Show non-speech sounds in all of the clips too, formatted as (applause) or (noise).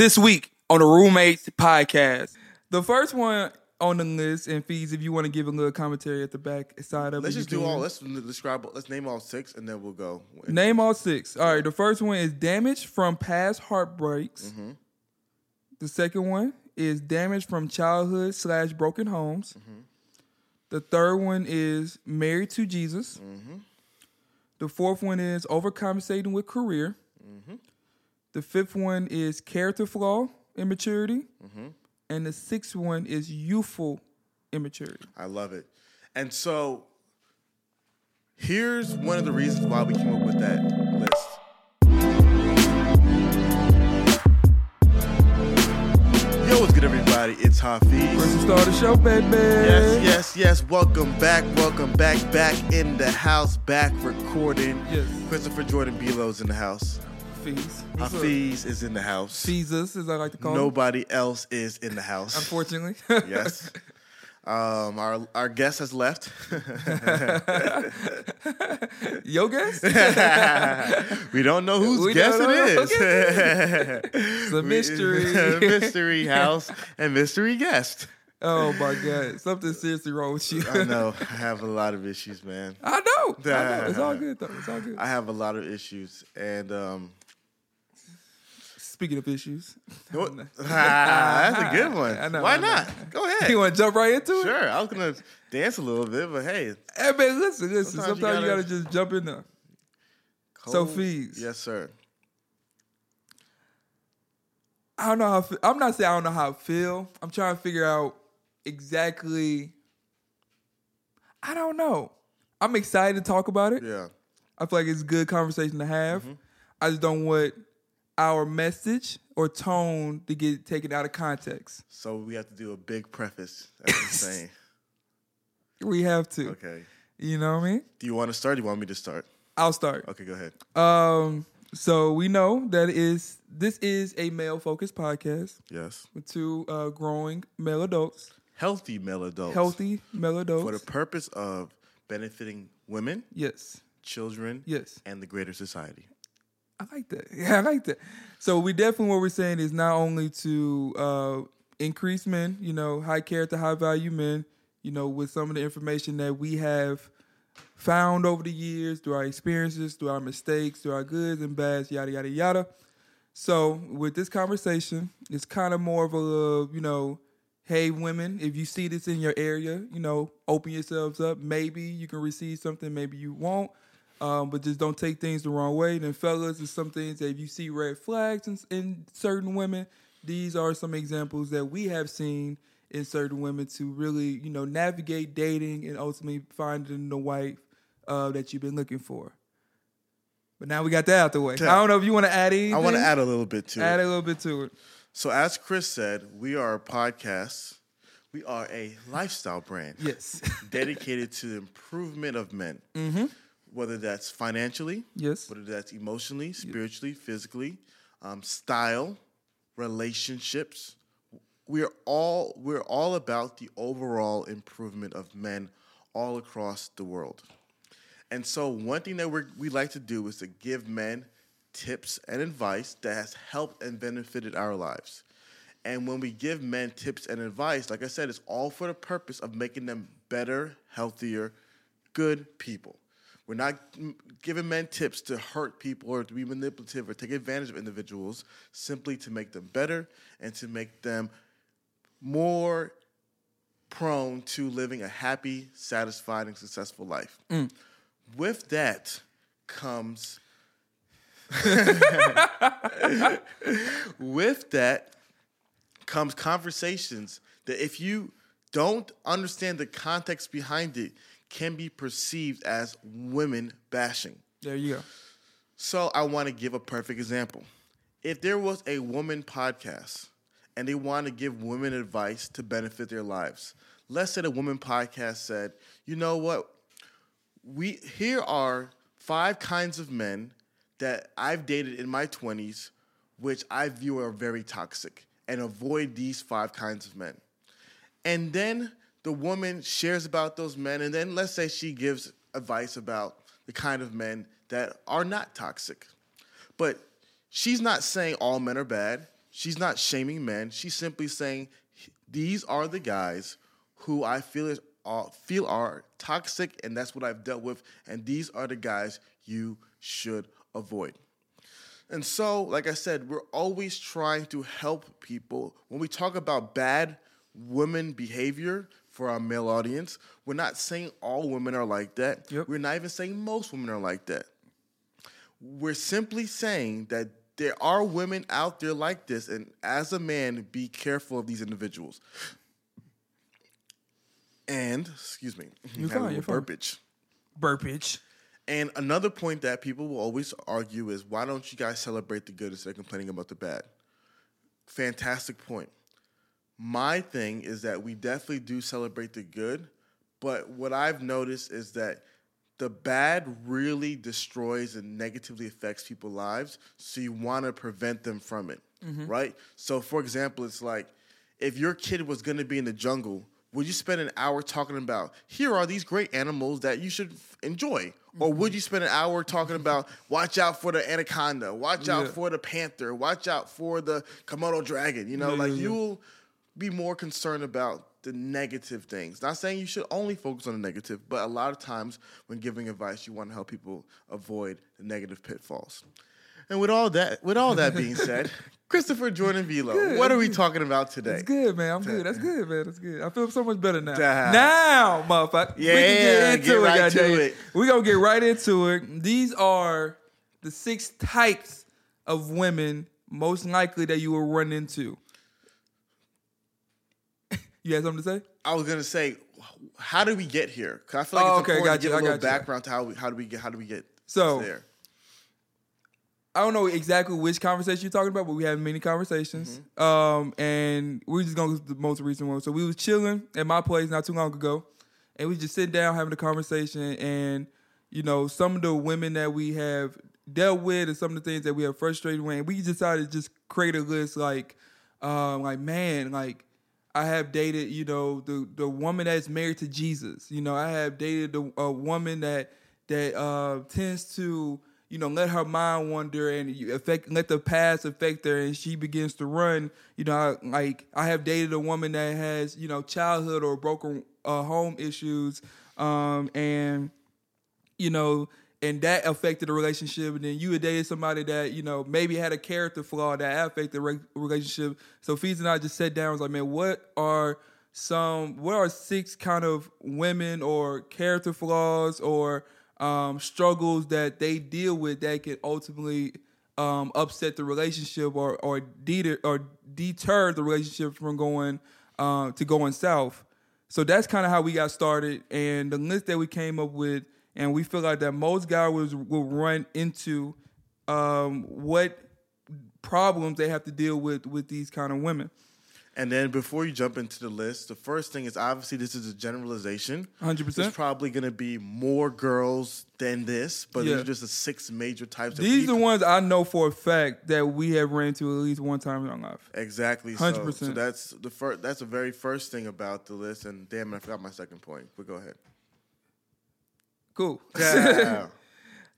this week on the Roommates podcast. The first one on the list, and fees, if you want to give a little commentary at the back side of it. Let's just do all. Let's describe. Let's name all six, and then we'll go. Name all six. All right, the first one is damage from past heartbreaks. Mm-hmm. The second one is damage from childhood slash broken homes. Mm-hmm. The third one is married to Jesus. Mm-hmm. The fourth one is overcompensating with career. The fifth one is character flaw, immaturity. Mm-hmm. And the sixth one is youthful immaturity. I love it. And so, here's one of the reasons why we came up with that list. Yo, what's good, everybody? It's First Hafeez. to start the show, baby. Yes, yes, yes. Welcome back. Welcome back. Back in the house. Back recording. Yes. Christopher Jordan Belo's in the house. What's up? Hafeez is in the house. Jesus, as I like to call him. Nobody else is in the house. Unfortunately. (laughs) Yes. (laughs) Um, our our guest has left. (laughs) Yo guest? we don't know whose We guest it is. It's a mystery. mystery house and mystery guest. oh my god. Something seriously wrong with you. I know. I have a lot of issues, man. I know. I know. It's all good though. It's all good. I have a lot of issues, and um, Speaking of issues. (laughs) Ah, (laughs) (laughs) that's a good one. I know, Why I know. not? Go ahead. You wanna jump right into it? Sure. I was gonna dance a little bit, but hey, Hey man, listen, listen. Sometimes Sometimes, you you, gotta- gotta, just jump in there. So, Cole- Fees. Yes, sir. I don't know how I feel. I'm not saying I don't know how I feel. I'm trying to figure out exactly I don't know. I'm excited to talk about it. Yeah. I feel like it's a good conversation to have. I just don't want our message or tone to get taken out of context. So we have to do a big preface. That's what I'm (laughs) saying. We have to. Okay. You know what I mean? Do you want to start? Do you want me to start? I'll start. Okay, go ahead. Um, so we know that is this is a male focused podcast Yes. with two uh, growing male adults, Healthy male adults. healthy male adults. For the purpose of benefiting women, yes, children, yes. and the greater society. I like that. (laughs) Yeah, I like that. So we definitely what we're saying is not only to uh, increase men, you know, high character, high value men, you know, with some of the information that we have found over the years through our experiences, through our mistakes, through our goods and bads, yada yada yada. So with this conversation, it's kind of more of a you know, hey women, if you see this in your area, you know, open yourselves up. Maybe you can receive something, maybe you won't. Um, but just don't take things the wrong way. Then, fellas, there's some things that if you see red flags in, in certain women, these are some examples that we have seen in certain women to really, you know, navigate dating and ultimately finding the wife uh, that you've been looking for. But now we got that out the way. I don't know if you want to add anything. I want to add a little bit to add it. a little bit to it. So, as Chris said, we are a podcast. We are a lifestyle brand Yes. (laughs) dedicated to the improvement of men, whether that's financially, yes. whether that's emotionally, spiritually, physically, um, style, relationships. We're all we're all about the overall improvement of men all across the world. And so one thing that we we like to do is to give men tips and advice that has helped and benefited our lives. And when we give men tips and advice, like I said, it's all for the purpose of making them better, healthier, good people. We're not mm, giving men tips to hurt people or to be manipulative or take advantage of individuals, simply to make them better and to make them more prone to living a happy, satisfied, and successful life. With that comes (laughs) with that comes conversations that if you don't understand the context behind it can be perceived as women bashing. There you go. So I want to give a perfect example. If there was a woman podcast and they want to give women advice to benefit their lives, let's say the woman podcast said, "You know what? We here are five kinds of men that I've dated in my 20s which I view are very toxic and avoid these five kinds of men." And then the woman shares about those men, and then let's say she gives advice about the kind of men that are not toxic. But she's not saying all men are bad. she's not shaming men. She's simply saying these are the guys who I feel is uh, feel are toxic, and that's what I've dealt with. And these are the guys you should avoid. And so, like I said, we're always trying to help people. When we talk about bad women behavior for our male audience, we're not saying all women are like that. Yep. We're not even saying most women are like that. We're simply saying that there are women out there like this, and as a man, be careful of these individuals. And excuse me, a fine, you're burpage. Burpage. And another point that people will always argue is why don't you guys celebrate the good instead of complaining about the bad? Fantastic point. My thing is that we definitely do celebrate the good, but what I've noticed is that the bad really destroys and negatively affects people's lives. So you want to prevent them from it, mm-hmm. right? So, for example, it's like if your kid was going to be in the jungle, would you spend an hour talking about here are these great animals that you should enjoy? Or mm-hmm. would you spend an hour talking about watch out for the anaconda, watch out for the panther, watch out for the Komodo dragon? You know, Yeah, like yeah, yeah. you'll be more concerned about the negative things. Not saying you should only focus on the negative, but a lot of times when giving advice, you want to help people avoid the negative pitfalls. And with all that, with all that being (laughs) said, Christopher Jordan Velo, Good. what are we talking about today? That's good, man. I'm good. That's (laughs) good, man. That's good. I feel so much better now. Damn. Now, motherfucker. Yeah, we can get into get it, right to it. We gonna get right into it. These are the six types of women most likely that you will run into. You had something to say? I was gonna say, how do we get here? Because I feel like Oh, it's okay, important to you, give a little you. background to how we how do we get how do we get So- there. I don't know exactly which conversation you're talking about, but we had many conversations. Um, and we're just going to the most recent one. So we was chilling at my place not too long ago, and we just sitting down having a conversation. And you know, some of the women that we have dealt with, and some of the things that we have frustrated with, and we decided to just create a list. Like, um, like man, like I have dated, you know, the the woman that's married to Jesus. You know, I have dated a, a woman that that uh, tends to, you know, let her mind wander and affect let the past affect her, and she begins to run. You know, I, like I have dated a woman that has, you know, childhood or broken uh, home issues, um, and you know, and that affected the relationship. And then you had dated somebody that, you know, maybe had a character flaw that affected the re- relationship. So Fees and I just sat down and was like, man, what are some, what are six kind of women or character flaws or um, struggles that they deal with that can ultimately um, upset the relationship or or deter or deter the relationship from going uh, to going south. So that's kind of how we got started, and the list that we came up with, and we feel like that most guys will, will run into um, what problems they have to deal with with these kind of women. And then before you jump into the list, the first thing is obviously this is a generalization. 100%. There's probably going to be more girls than this, but Yeah. these are just the six major types of These are the ones I know for a fact that we have ran into at least one time in our life. Exactly. So, 100%. so that's the first. That's the very first thing about the list. And damn, it, I forgot my second point. But go ahead. Cool. (laughs) Yeah.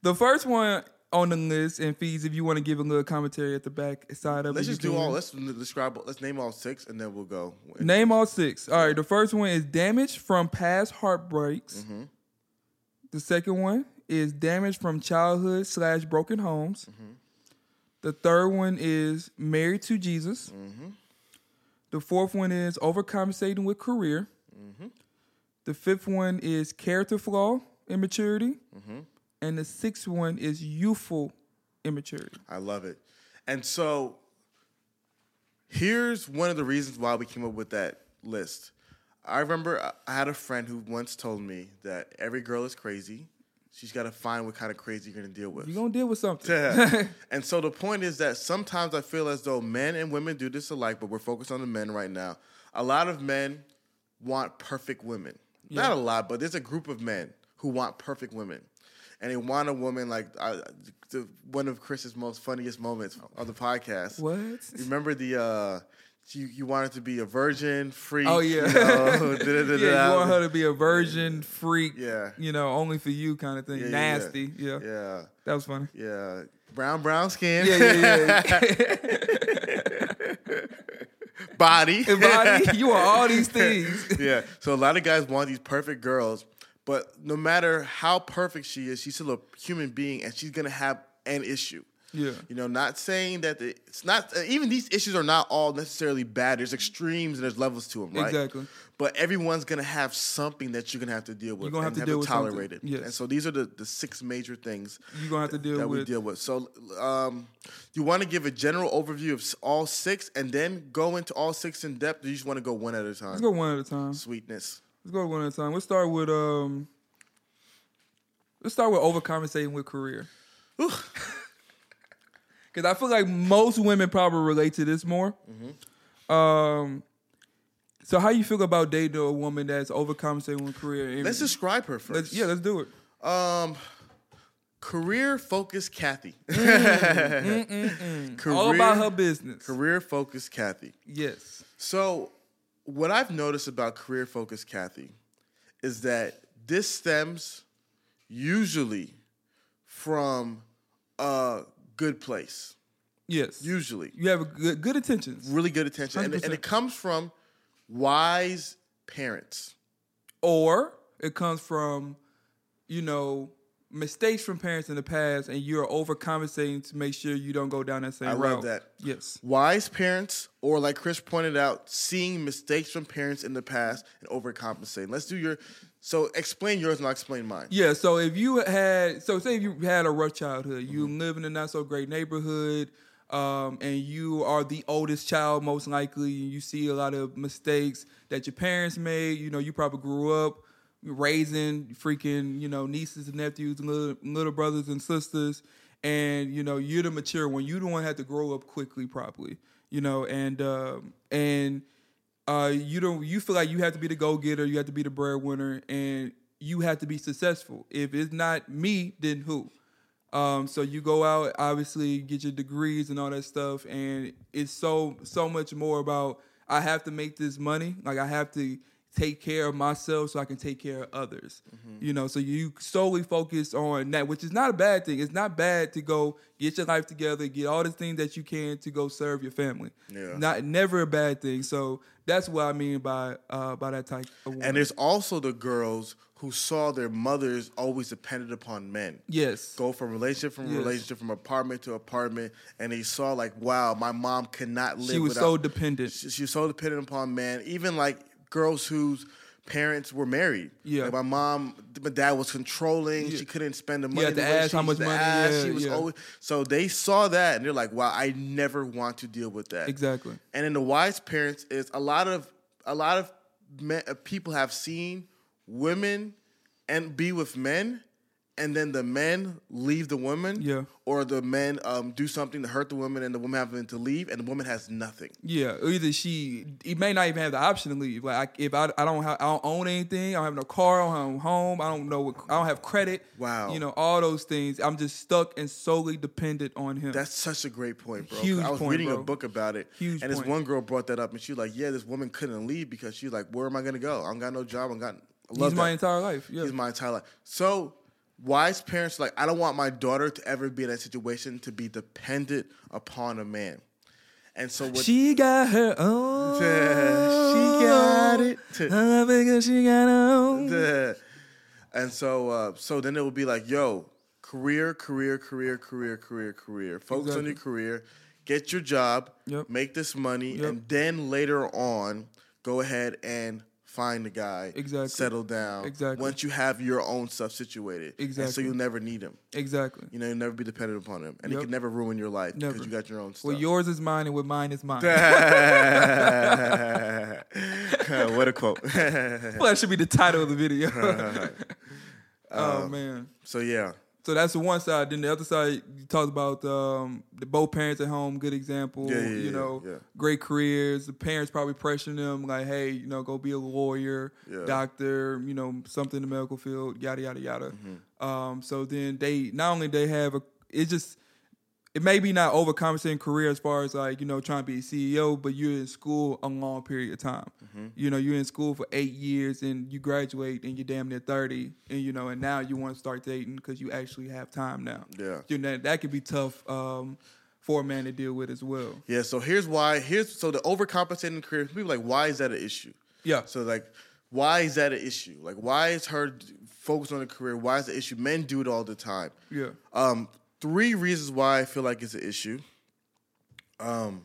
the first one on the list, and fees, if you want to give a little commentary at the back side of it. let's it. you just do all. Let's describe. Let's name all six, and then we'll go. Name all six. All right. The first one is damage from past heartbreaks. Mm-hmm. The second one is damage from childhood slash broken homes. Mm-hmm. The third one is married to Jesus. Mm-hmm. The fourth one is overcompensating with career. Mm-hmm. The fifth one is character flaw, immaturity. Mm-hmm. And the sixth one is youthful immaturity. I love it. And so here's one of the reasons why we came up with that list. I remember I- I had a friend who once told me that every girl is crazy. She's got to find what kind of crazy you're going to deal with. You're going to deal with something. Yeah. (laughs) and so the point is that sometimes I feel as though men and women do this alike, but we're focused on the men right now. A lot of men want perfect women. Not a lot, but there's a group of men who want perfect women. And they want a woman like uh, the, one of Chris's most funniest moments on the podcast. What? Remember the uh, you you wanted to be a virgin, free. Oh, yeah. you know. Yeah, you want her to be a virgin freak. Yeah. You know, only for you kind of thing. Yeah, yeah, Nasty. Yeah, yeah, That was funny. yeah. Brown brown skin. Yeah, yeah, yeah. (laughs) body. (laughs) body. You are all these (laughs) things. yeah. So a lot of guys want these perfect girls, but no matter how perfect she is, she's still a human being, and she's gonna have an issue. Yeah. You know, not saying that the, it's not even these issues are not all necessarily bad. There's extremes and there's levels to them, right? Exactly. But everyone's gonna have something that you're gonna have to deal with. You're gonna have and to deal with something. it. Yes. And so these are the, the six major things You're gonna have to deal that we deal with. So, um, you want to give a general overview of all six, and then go into all six in depth. Or you just want to go one at a time? Let's go one at a time. Sweetness. Let's go one at a time. Let's start with um. Let's start with overcompensating with career. Because (laughs) I feel like most women probably relate to this more. Mm-hmm. Um. So how you feel about dating a woman that's overcompensating with career? And- Let's describe her let's- first. yeah, let's do it. Um, career focused Kathy. (laughs) Mm mm Career, All about her business. Career focused Kathy. Yes. So, what I've noticed about career focused Kathy is that this stems usually from a good place. Yes. Usually, you have a good good intentions. really good attention, and, and it comes from wise parents. or it comes from you know mistakes from parents in the past and you're overcompensating to make sure you don't go down that same I route love that. yes Wise parents, or like Chris pointed out, seeing mistakes from parents in the past and overcompensating. Let's do your. So explain yours, and I'll explain mine. yeah so if you had so say if you had a rough childhood you Mm-hmm. live in a not so great neighborhood um, and you are the oldest child most likely and you see a lot of mistakes that your parents made you know you probably grew up raising freaking you know nieces and nephews and little, little brothers and sisters and you know you're the mature one you one had to grow up quickly properly you know and um, and uh, you don't you feel like you have to be the go getter, you have to be the breadwinner, and you have to be successful. If it's not me, then who? Um, so you go out, obviously get your degrees and all that stuff, and it's so so much more about I have to make this money, like I have to take care of myself so I can take care of others. You know, so you solely focus on that, which is not a bad thing. It's not bad to go get your life together, get all the things that you can to go serve your family. Yeah. Not never a bad thing. So that's what I mean by uh by that type of woman. And there's also the girls who saw their mothers always dependent upon men. yes. Go from relationship from Yes. relationship, from apartment to apartment, and they saw like, wow, my mom cannot live. She was without, so dependent. She, she was so dependent upon men. Even like girls whose parents were married. Yeah. Like my mom, my dad was controlling. Yeah. She couldn't spend the money. had to the ask she how much money, ask. yeah, she was yeah. always so they saw that and they're like, wow, I never want to deal with that. Exactly. And then the wise parents is a lot of a lot of men, uh, people have seen women and be with men, and then the men leave the woman, Yeah. or the men um, do something to hurt the woman, and the woman having to leave, and the woman has nothing. Yeah, either she, he may not even have the option to leave. Like I, if I, I don't have, I don't own anything. I don't have no car. I don't have home. I don't know. What, I don't have credit. Wow. You know all those things. I'm just stuck and solely dependent on him. That's such a great point, bro. Huge I was point, reading bro. a book about it, Huge and this one girl brought that up, and she was like, "Yeah, this woman couldn't leave because she's like, where am I gonna go? I don't got no job. I got I love He's my entire life. Yeah. He's my entire life. So wise parents like, I don't want my daughter to ever be in that situation to be dependent upon a man. And so what she got her own. she got it. I figure she got her own. and so uh, so then it would be like, yo, career, career, career, career, career, career. Focus on your career, get your job, Yep. make this money, Yep. and then later on, go ahead and find a guy, Exactly. settle down. Exactly. Once you have your own stuff situated, And so you'll never need him. Exactly. You know, you'll never be dependent upon him, and he Yep. can never ruin your life because you got your own stuff. Well, yours is mine, and what mine is mine. (laughs) what a quote. (laughs) well, that should be the title of the video. (laughs) oh Um, man. so yeah, So that's the one side. Then the other side, you talked about um, the both parents at home. Good example. Yeah, yeah, you know, yeah. great careers. The parents probably pressuring them like, "Hey, you know, go be a lawyer, doctor, you know, something in the medical field, yada yada yada." Mm-hmm. Um, so then they not only they have a, it just it may be not overcompensating career as far as like you know trying to be a CEO, but you're in school a long period of time. Mm-hmm. You know, you're in school for eight years and you graduate and you're damn near thirty, and you know, and now you want to start dating because you actually have time now. Yeah. you know that, that could be tough um, for a man to deal with as well. Yeah, so here's why. Here's so the overcompensating career. People like, why is that an issue? Yeah. So like, why is that an issue? Like, why is her focused on a career? Why is the issue? Men do it all the time. Yeah. Um, three reasons why I feel like it's an issue. Um,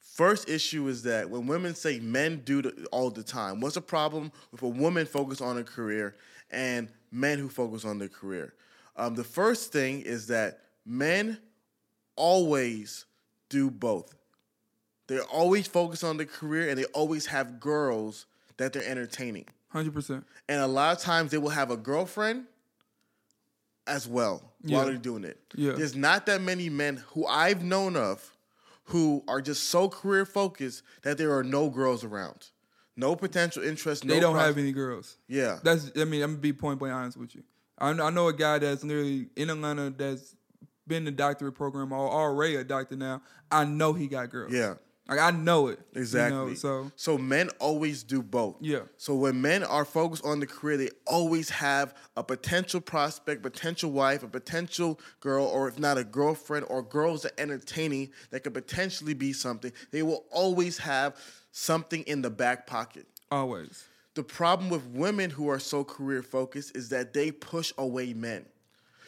first issue is that when women say men do it all the time, what's the problem with a woman focused on a career and men who focus on their career? Um, the first thing is that men always do both. They're always focused on their career and they always have girls that they're entertaining. Hundred percent. And a lot of times they will have a girlfriend as well while Yeah. they're doing it. Yeah. There's not that many men who I've known of who are just so career focused that there are no girls around. No potential interest. No They don't have any girls. Yeah. That's. I mean, I'm gonna be point blank honest with you. I, I know a guy that's literally in Atlanta that's been in the doctorate program or already a doctor now. I know he got girls. Yeah. Like I know it. you know, Exactly. so so men always do both. Yeah. So when men are focused on the career, they always have a potential prospect, potential wife, a potential girl, or if not a girlfriend, or girls that entertaining that could potentially be something. They will always have something in the back pocket. always. The problem with women who are so career focused is that they push away men.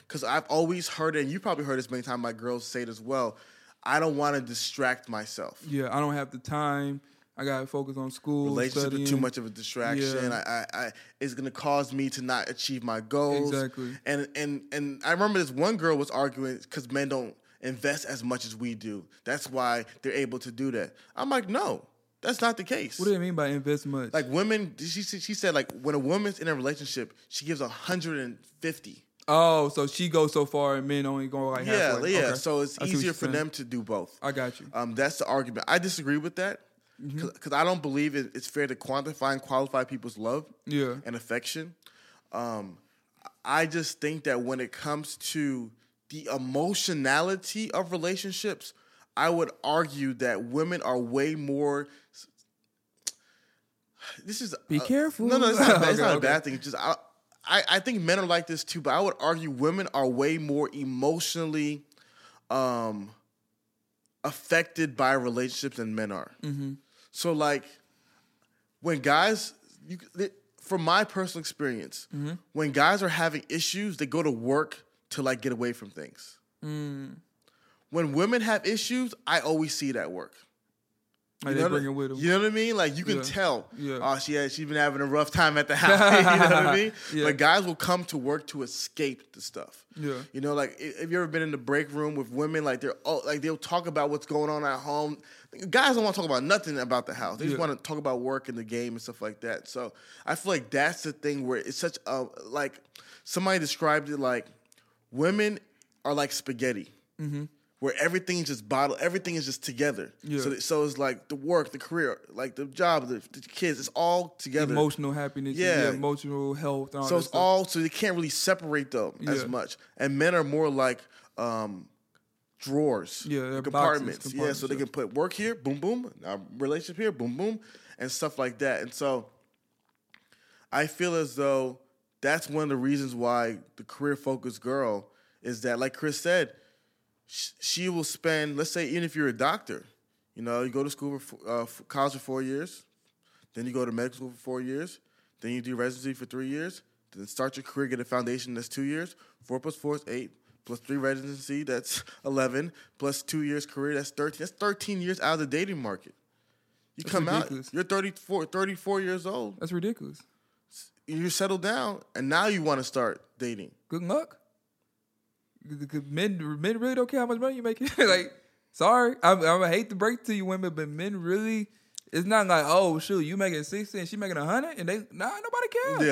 Because I've always heard it, and you probably heard this many times. My girls say it as well. I don't want to distract myself. Yeah, I don't have the time. I gotta focus on school. relationships are too much of a distraction. Yeah. I, I, I, it's going to cause me to not achieve my goals. Exactly. And and and I remember this one girl was arguing because men don't invest as much as we do. That's why they're able to do that. I'm like, no, that's not the case. What do you mean by invest much? like women, she said- she said like when a woman's in a relationship, she gives 150. Oh, so she goes so far and men only go like Yeah, halfway. yeah. Okay. So it's I easier for saying. them to do both. I got you. Um, that's the argument. I disagree with that Mm-hmm. because I don't believe it, it's fair to quantify and qualify people's love Yeah. and affection. Um, I just think that when it comes to the emotionality of relationships, I would argue that women are way more. This is Be uh, careful. No, no, it's not, bad- it's (laughs) Okay, not a bad thing. It's just I, I, I think men are like this too, but I would argue women are way more emotionally um, affected by relationships than men are. Mm-hmm. So like when guys, you, they, from my personal experience, Mm-hmm. when guys are having issues, they go to work to like get away from things. Mm. When women have issues, I always see it at work. Like You they know bring what- it with them. You know what I mean? Like you can Yeah. tell. Yeah. Oh, she had, she's been having a rough time at the house. (laughs) you know what I (laughs) mean? Yeah. But guys will come to work to escape the stuff. Yeah. You know, like i- have you ever been in the break room with women? Like they're all, like they'll talk about what's going on at home. Guys don't want to talk about nothing about the house. They just Yeah. want to talk about work and the game and stuff like that. So I feel like that's the thing where it's such a like somebody described it like women are like spaghetti. Mm-hmm. Where everything's just bottled, everything is just together. Yeah. So, so it's like the work, the career, like the job, the, the kids. It's all together. Emotional happiness, Yeah. yeah, emotional health. So it's stuff. all so they can't really separate them as much. And men are more like um, drawers, Yeah, they're boxes, compartments. yeah, compartments, so they can put work here, boom, boom, our relationship here, boom, boom, and stuff like that. And so I feel as though that's one of the reasons why the career focused girl is that, like Chris said, she will spend, let's say, even if you're a doctor, you know, you go to school for uh, for college for four years, then you go to medical school for four years, then you do residency for three years, then start your career, get a foundation that's two years. Four plus four is eight, plus three residency, that's (laughs) 11, plus two years career, that's 13. That's 13 years out of the dating market. You That's come ridiculous. out, you're 34, 34 years old, That's ridiculous. you settle down, and now you want to start dating. Good luck. Because Men, men really don't care how much money you make. (laughs) like, sorry, I, I hate to break to you, women, but men really, it's not like, oh shoot, you making sixty and she making a hundred, and they, nah, nobody cares.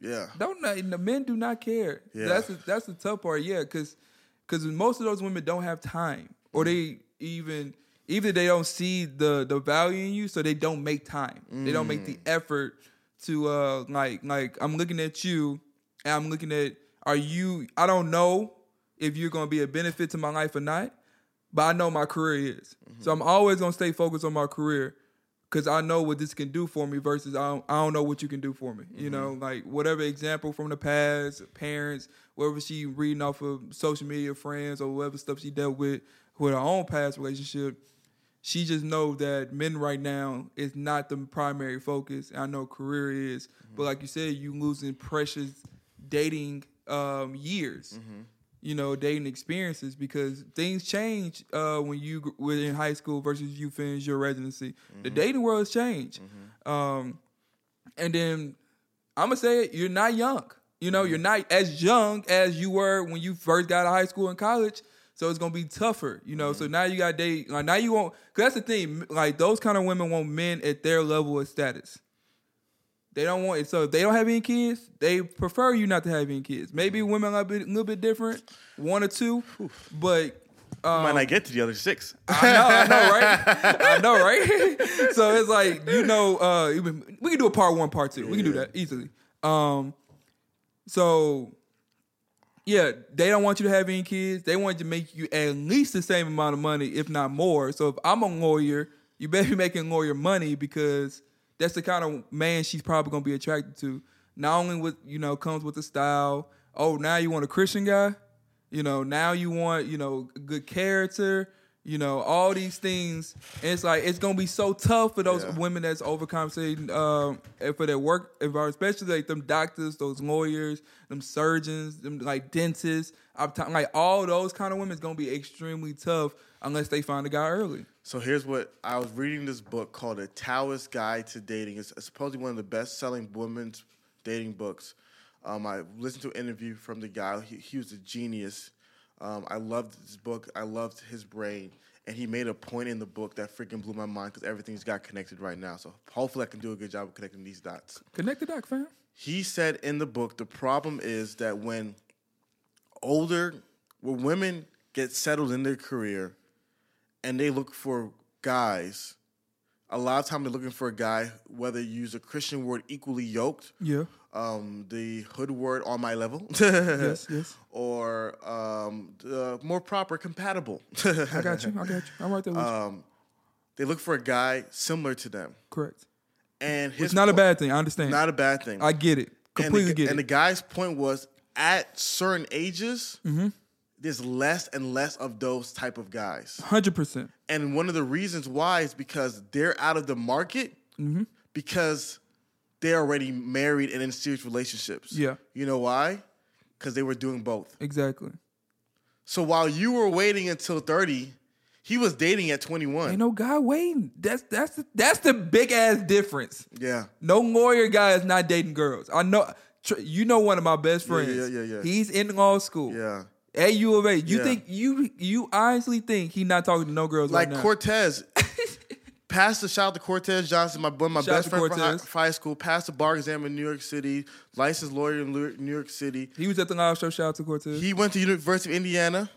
Yeah, yeah. Don't the men do not care. Yeah. That's the, that's the tough part. Yeah, because because most of those women don't have time, or they even either they don't see the the value in you, so they don't make time. They don't make the Mm. effort to uh like like I'm looking at you, and I'm looking at are you? I don't know if you're gonna be a benefit to my life or not, but I know my career is. Mm-hmm. So I'm always gonna stay focused on my career because I know what this can do for me versus I don't, I don't know what you can do for me. You know, like whatever example from the past, parents, whatever she reading off of social media, friends, or whatever stuff she dealt with, with her own past relationship, she just know that men right now is not the primary focus. I know career is, but like you said, you losing precious dating um, years. You know, dating experiences because things change uh, when you were in high school versus you finish your residency. The dating world has changed. Um, and then I'm gonna say it, you're not young. You know, you're not as young as you were when you first got out of high school and college. So it's gonna be tougher, you know. So now you got date like now you want cause that's the thing. Like those kind of women want men at their level of status. They don't want it. So if they don't have any kids, they prefer you not to have any kids. Maybe women are a bit- little bit different, one or two, but um, Might not get to the other six. I know, I know, right? (laughs) I know, right? (laughs) so it's like you know, uh, even- we can do a part one, part two. We can do that easily. Um, so yeah, they don't want you to have any kids. They want to make you at least the same amount of money, if not more. So if I'm a lawyer, you better be making lawyer money because that's the kind of man she's probably gonna be attracted to. Not only with you know comes with the style. Oh, now you want a Christian guy. You know, now you want, you know, good character, you know, all these things. And it's like it's gonna be so tough for those Yeah. women that's overcompensating um and for their work environment, especially like them doctors, those lawyers, them surgeons, them like dentists. I'm talking like all those kind of women is gonna be extremely tough unless they find a guy early. So here's what I was reading this book called A Taoist Guide to Dating. It's supposedly one of the best selling women's dating books. Um, I listened to an interview from the guy. He, he was a genius. Um, I loved this book. I loved his brain. And he made a point in the book that freaking blew my mind because everything's got connected right now. So hopefully I can do a good job of connecting these dots. Connect the doc, fam. He said in the book the problem is that when older when women get settled in their career and they look for guys, a lot of time they're looking for a guy, whether you use a Christian word equally yoked, Yeah. um, the hood word on my level, (laughs) Yes, yes. or um, the more proper compatible. I got you. I got you. I'm right there with you. um, they look for a guy similar to them. Correct. And his It's not a bad thing. I understand. not a bad thing. I get it. Completely and the, get and it. And the guy's point was at certain ages, Mm-hmm. There's less and less of those type of guys. Hundred percent. And one of the reasons why is because they're out of the market Mm-hmm. because they're already married and in serious relationships. Yeah. You know why? Because they were doing both. Exactly. So while you were waiting until 30, he was dating at 21. Ain't no guy waiting. That's that's the, that's the big ass difference. yeah. No lawyer guy is not dating girls. I know. You know one of my best Yeah, friends. yeah, yeah, yeah. He's in law school. Yeah. At U of A. You Yeah. think you you honestly think he not talking to no girls Like right now? Cortez. (laughs) Pastor, shout out to Cortez Johnson, my one my Shout best friend from high, Cortez. from high school. Passed the bar exam in New York City, licensed lawyer in New York City. he was at the live show. Shout out to Cortez. He went to University of Indiana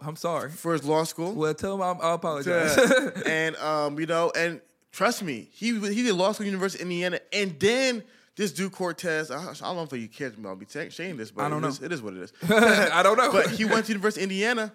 I'm sorry. for his law school. Well, tell him I, I apologize. (laughs) and um, you know, and trust me, he he did law school at University of Indiana, and then this dude Cortez. I, I don't know if you cares about me saying this, but I don't it is- know. it is what it is. (laughs) I don't know. but he went to University of Indiana,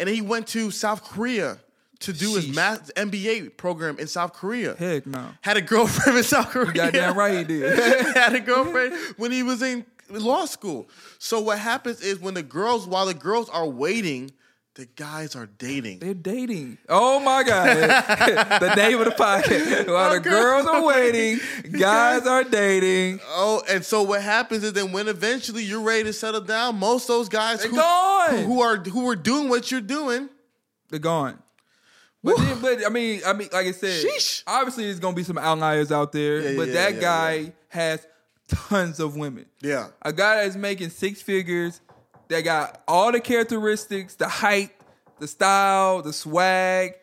and then he went to South Korea to do his math MBA program in South Korea. Heck no. Had a girlfriend in South Korea. Goddamn right he did. (laughs) had a girlfriend when he was in law school. So what happens is when the girls, while the girls are waiting, the guys are dating. They're dating. Oh my God. (laughs) the name of the podcast. (laughs) While the girls are waiting, (laughs) guys are dating. Oh, and so what happens is then when eventually you're ready to settle down, most of those guys who, gone. who are who are doing what you're doing, They're gone. But, then, but I mean, I mean, like I said, Sheesh. obviously there's gonna be some outliers out there. Yeah, but yeah, that yeah, guy has tons of women. yeah, A guy that's making six figures, that got all the characteristics, the height, the style, the swag.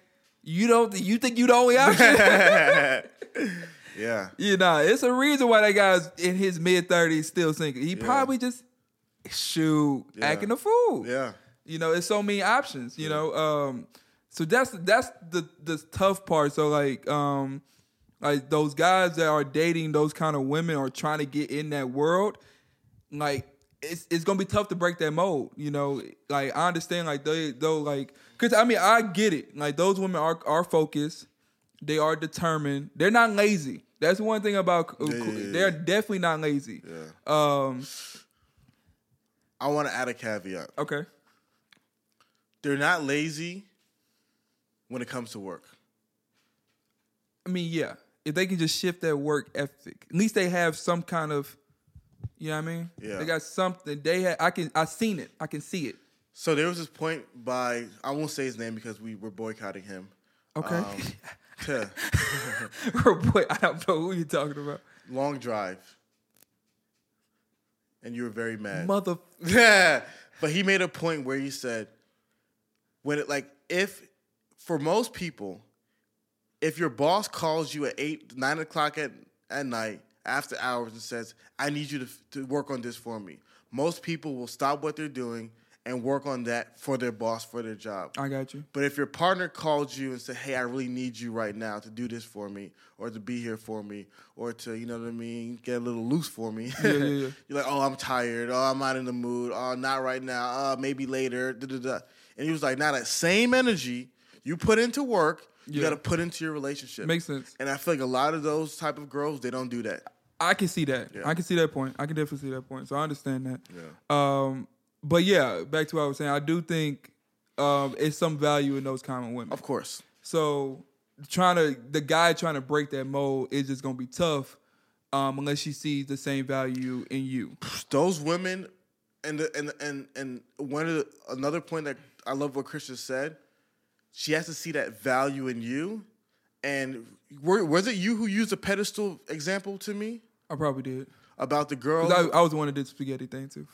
You don't you think you the only (laughs) option? (laughs) yeah, you know, it's a reason why that guy's in his mid thirties still single. He probably just shoot Yeah. acting a fool. yeah. You know, it's so many options. You know, um, so that's that's the the tough part. So like, um, like those guys that are dating those kind of women or trying to get in that world, like it's it's gonna be tough to break that mold. You know, like I understand, like they though, like because I mean I get it. Like those women are are focused, they are determined. They're not lazy. That's one thing about yeah, yeah. they're definitely not lazy. Yeah. Um. I want to add a caveat. Okay. They're not lazy, when it comes to work. I mean, yeah, if they can just shift their work ethic, at least they have some kind of, you know what I mean? Yeah. They got something. They had. I can. I seen it. I can see it. So there was this point by I won't say his name because we were boycotting him. Okay. Um, (laughs) to (laughs) Boy, I don't know who you're talking about. long drive, and you were very mad. Mother. Yeah, (laughs) but he made a point where he said, when it like if for most people, if your boss calls you at eight nine o'clock at at night after hours and says, "I need you to to work on this for me," most people will stop what they're doing and work on that for their boss for their job. I got you. But if your partner calls you and say, "Hey, I really need you right now to do this for me, or to be here for me, or to you know what I mean, get a little loose for me," Yeah, yeah, yeah. (laughs) you're like, "Oh, I'm tired. Oh, I'm not in the mood. Oh, not right now. Uh, maybe later." Da, da, da. And he was like, "Now that same energy you put into work, you Yeah. got to put into your relationship." Makes sense. And I feel like a lot of those type of girls, they don't do that. I can see that. Yeah. I can see that point. I can definitely see that point. So I understand that. Yeah. Um, but yeah, back to what I was saying. I do think um, it's some value in those common women. Of course. So trying to the guy trying to break that mold is just gonna be tough um, unless she sees the same value in you. those women and the, and and and one of the, another point that I love what Christian said. She has to see that value in you. And were, was it you who used a pedestal example to me I probably did. about the girl? I, I was the one that did the spaghetti thing too.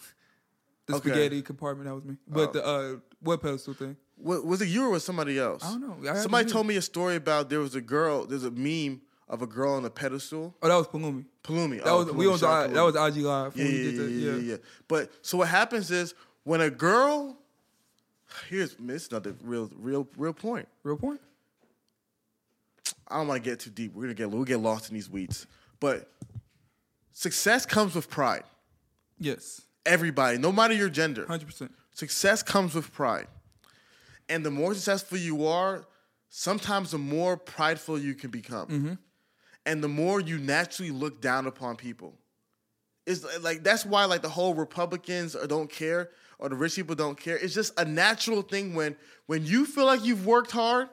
The Okay. spaghetti compartment that was me. But the uh, what pedestal thing? Wa- was it you or was somebody else? I don't know. I Somebody told me a story about there was a girl. There's a meme of a girl on a pedestal. Oh, that was Palumi. Palumi. That oh, was we on out that was IG live yeah, yeah, yeah, Yeah, yeah, yeah. But so what happens is when a girl, here's is another real, real, real point. Real point. I don't want to get too deep. We're gonna get we'll get lost in these weeds. But success comes with pride. Yes, Everybody, no matter your gender, hundred percent. success comes with pride. And the more successful you are, sometimes the more prideful you can become. Mm-hmm. And the more you naturally look down upon people. It's like that's why like the whole Republicans uh, don't care or the rich people don't care. It's just a natural thing when when you feel like you've worked hard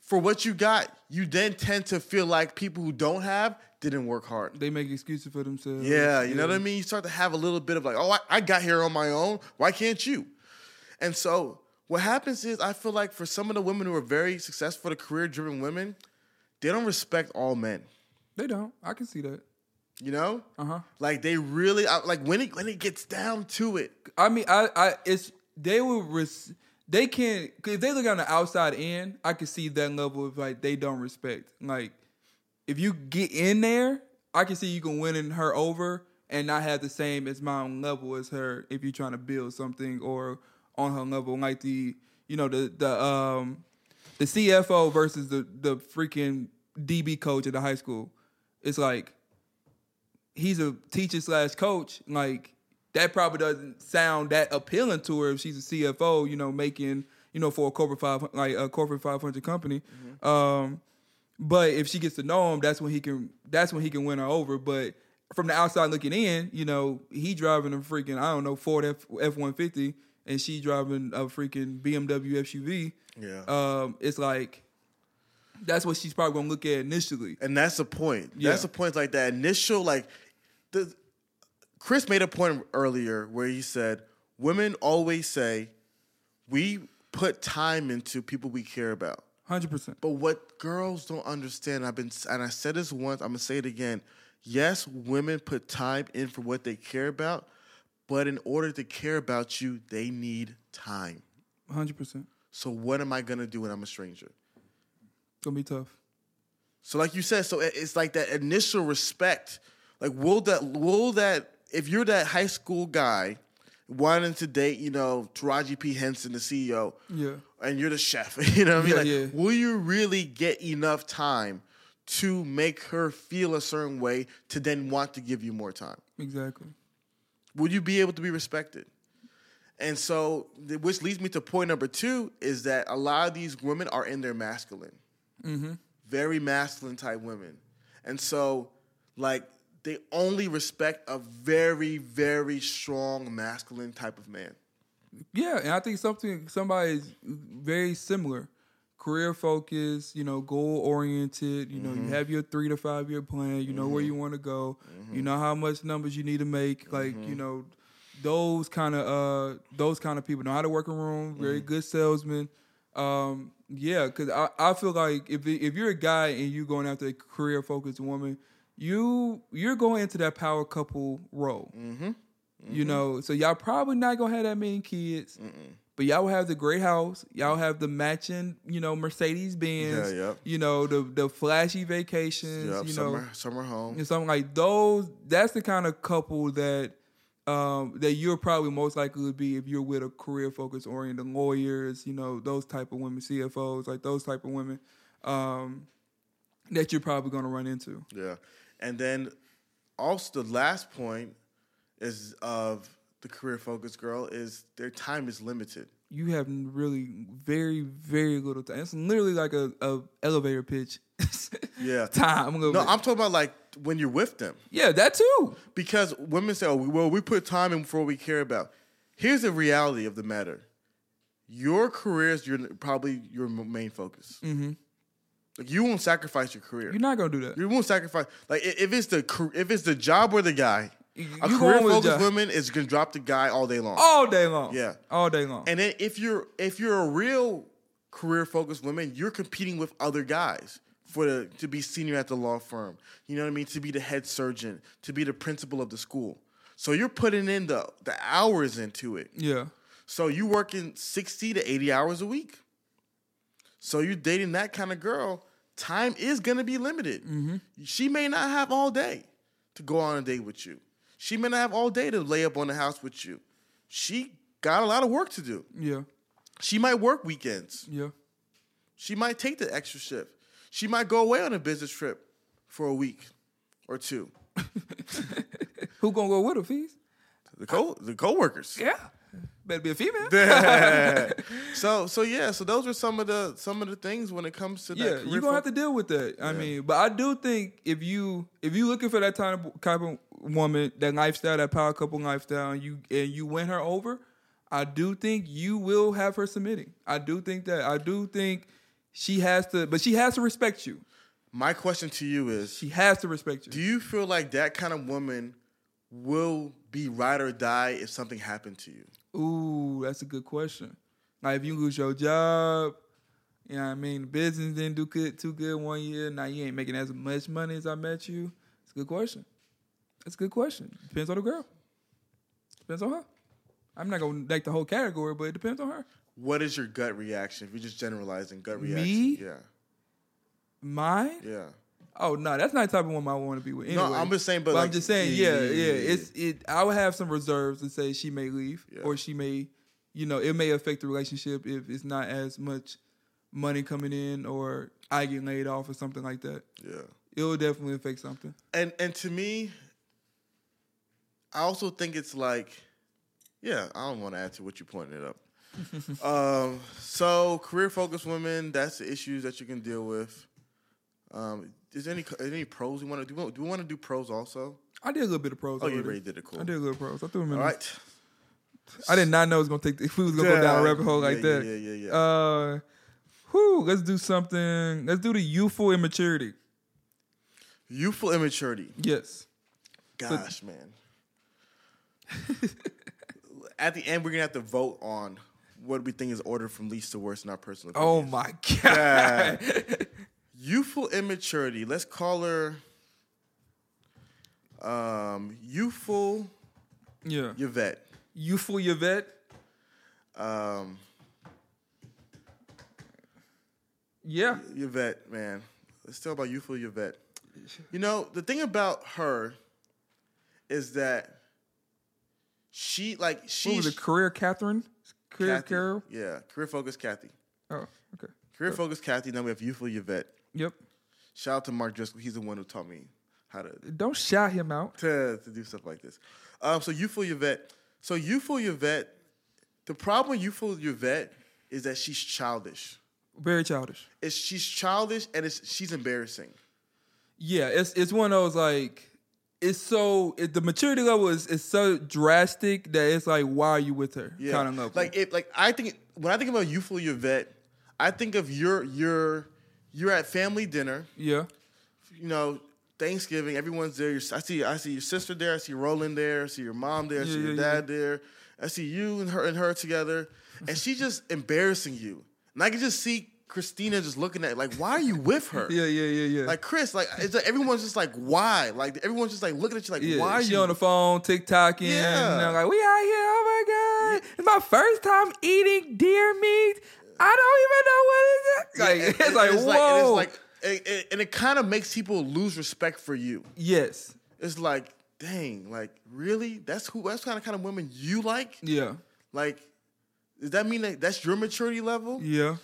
for what you got, you then tend to feel like people who don't have didn't work hard. They make excuses for themselves. Yeah, you know what I mean? You start to have a little bit of like, oh, I, I got here on my own. Why can't you? And so what happens is I feel like for some of the women who are very successful, the career driven women, they don't respect all men. They don't. I can see that. You know? Uh huh. Like they really like when it when it gets down to it. I mean, I, I, it's they will. Res- they can if they look on the outside end. I can see that level of like they don't respect. Like, if you get in there, I can see you can win in her over and not have the same as my own level as her. If you're trying to build something or on her level, like the you know the the um the CFO versus the the freaking DB coach at the high school. It's like he's a teacher slash coach, like that probably doesn't sound that appealing to her if she's a CFO, you know, making you know for a corporate five like a corporate five hundred company. Um, but if she gets to know him, that's when he can that's when he can win her over. But from the outside looking in, you know, he driving a freaking I don't know Ford F F one fifty, and she driving a freaking BMW SUV. Yeah. Um, it's like that's what she's probably gonna look at initially. And that's the point. Yeah. That's the point. Like that initial, like the Chris made a point earlier where he said women always say we put time into people we care about. Hundred percent. But what girls don't understand, I've been and I said this once, I'm gonna say it again. Yes, women put time in for what they care about, but in order to care about you, they need time. Hundred percent. So what am I gonna do when I'm a stranger? Gonna be tough. So like you said, so it's like that initial respect. Like will that will that if you're that high school guy wanting to date, you know, Taraji P. Henson, the CEO, Yeah. and you're the chef, (laughs) you know what I mean? Yeah, Like, yeah. will you really get enough time to make her feel a certain way to then want to give you more time? Exactly. Will you be able to be respected? And so, which leads me to point number two is that a lot of these women are in their masculine, mm-hmm. very masculine type women. And so, like, they only respect a very, very strong masculine type of man. Yeah, and I think something somebody is very similar. career focused, you know, goal oriented. You know, Mm-hmm. you have your three to five year plan. You know where you want to go. Mm-hmm. You know how much numbers you need to make. Like you know, those kind of uh those kind of people know how to work a room. Very Mm-hmm. good salesman. Um, yeah, because I, I feel like if if you're a guy and you're going after a career focused woman, you you're going into that power couple role. Mm-hmm. You know, so y'all probably not gonna have that many kids. But y'all have the great house. Y'all have the matching, you know, Mercedes Benz. Yeah, yep. You know, the the flashy vacations. Yep, you know, summer, summer home. and something like those. That's the kind of couple that um, that you're probably most likely to be if you're with a career focused oriented lawyers. You know, those type of women, CFOs, like those type of women um, that you're probably going to run into. Yeah. And then also the last point is of the career focused girl is their time is limited. You have really very very little time. It's literally like a, a elevator pitch. (laughs) Yeah. time. No. I'm talking about like when you're with them. yeah, that too. Because women say, oh, well, we put time in for what we care about. Here's the reality of the matter your career is your, probably your main focus. Mm-hmm. Like you won't sacrifice your career. You're not gonna do that. You won't sacrifice like if it's the if it's the job or the guy. You- A you career going with the focused woman is gonna drop the guy all day long. all day long. Yeah. all day long. And then if you're if you're a real career focused woman, you're competing with other guys for the to be senior at the law firm. You know what I mean? To be the head surgeon, to be the principal of the school. So you're putting in the the hours into it. yeah, So you working 60 to 80 hours a week. So you're dating that kind of girl, time is gonna be limited. Mm-hmm. She may not have all day to go on a date with you. She may not have all day to lay up on the house with you. She got a lot of work to do. yeah, She might work weekends. yeah. She might take the extra shift. She might go away on a business trip for a week or two. (laughs) Who gonna go with her, fees? The co the coworkers. Yeah, better be a female. (laughs) (laughs) so so yeah, so those are some of the some of the things when it comes to that. yeah, you're gonna have to deal with that. I mean, but I do think if you if you looking for that type of, type of woman, that lifestyle, that power couple lifestyle, and you and you win her over, I do think you will have her submitting. I do think that. I do think she has to, but she has to respect you. My question to you is: She has to respect you. Do you. you feel like that kind of woman will be ride or die if something happened to you? Ooh, that's a good question. Like if you lose your job, you know what I mean, the business didn't do good too good one year. Now you ain't making as much money as I met you. It's a good question. It's a good question. Depends on the girl. Depends on her. I'm not gonna like the whole category, but it depends on her. What is your gut reaction? If you're just generalizing gut reaction, Me? reaction, yeah, Mine? yeah. Oh no, that's not the type of woman I want to be with. Anyway. No, I'm just saying, but I'm just saying, yeah, yeah, yeah, yeah. yeah, It's it. I would have some reserves to say she may leave, or she may, you know, it may affect the relationship if it's not as much money coming in, or I get laid off, or something like that. Yeah. It will definitely affect something. And and to me, I also think it's like, yeah, I don't want to add to what you pointed up. (laughs) um, so career focused women, that's the issues that you can deal with. Um, is there any any pros you want to do? Do we want to do pros also? I did a little bit of pros. Oh, you already. already did it. Cool. I did a little pros. I threw them in. All right. I did not know it was gonna take. If we was gonna go down a rabbit hole like yeah, that. yeah, yeah, yeah. Uh, whew, let's do something. Let's do the youthful immaturity. Youthful immaturity. Yes. Gosh, man. (laughs) At the end, we're gonna have to vote on what we think is ordered from least to worst in our personal. Opinion. Oh my (laughs) god. Youthful immaturity. Let's call her um, youthful yeah. Yvette. Youthful Yvette. Um, Yeah. Yvette, man. Let's talk about youthful Yvette. You know, the thing about her is that she like What she's was it? Career Catherine? Career Kathy. Carol? Yeah, career focused Kathy. Oh, okay. Career focused Kathy. Then we have youthful Yvette. Yep. Shout out to Mark Driscoll. He's the one who taught me how to Don't shout him out. to, to do stuff like this. Um, so youthful Yvette. So youthful Yvette. The problem with youthful Yvette is that she's childish. Very childish. It's she's childish and it's she's embarrassing. Yeah, it's it's one of those like it's so it, the maturity level is, is so drastic that it's like why are you with her Yeah, kind of level. like it. Like I think when I think about youthful Yvette, I think of your your you're at family dinner. Yeah. You know, Thanksgiving. Everyone's there. I see I see your sister there. I see Roland there. I see your mom there. I see Yeah, your yeah, dad there. I see you and her and her together, and she's just (laughs) embarrassing you. And I can just see Christina just looking at like, why are you with her? (laughs) Yeah, yeah, yeah, yeah. Like Chris, like it's like everyone's just like, why? Like everyone's just like looking at you like, yeah, why are she you on the phone, TikToking, Yeah. and I'm like, we out here, oh my God. It's my first time eating deer meat. I don't even know what is it. Like, it's like, and whoa. and it's like, and- and- and it kind of makes people lose respect for you. yes. It's like, dang, like really? That's who? That's kind of kind of women you like? Yeah. Like, does that mean that that's your maturity level? Yeah.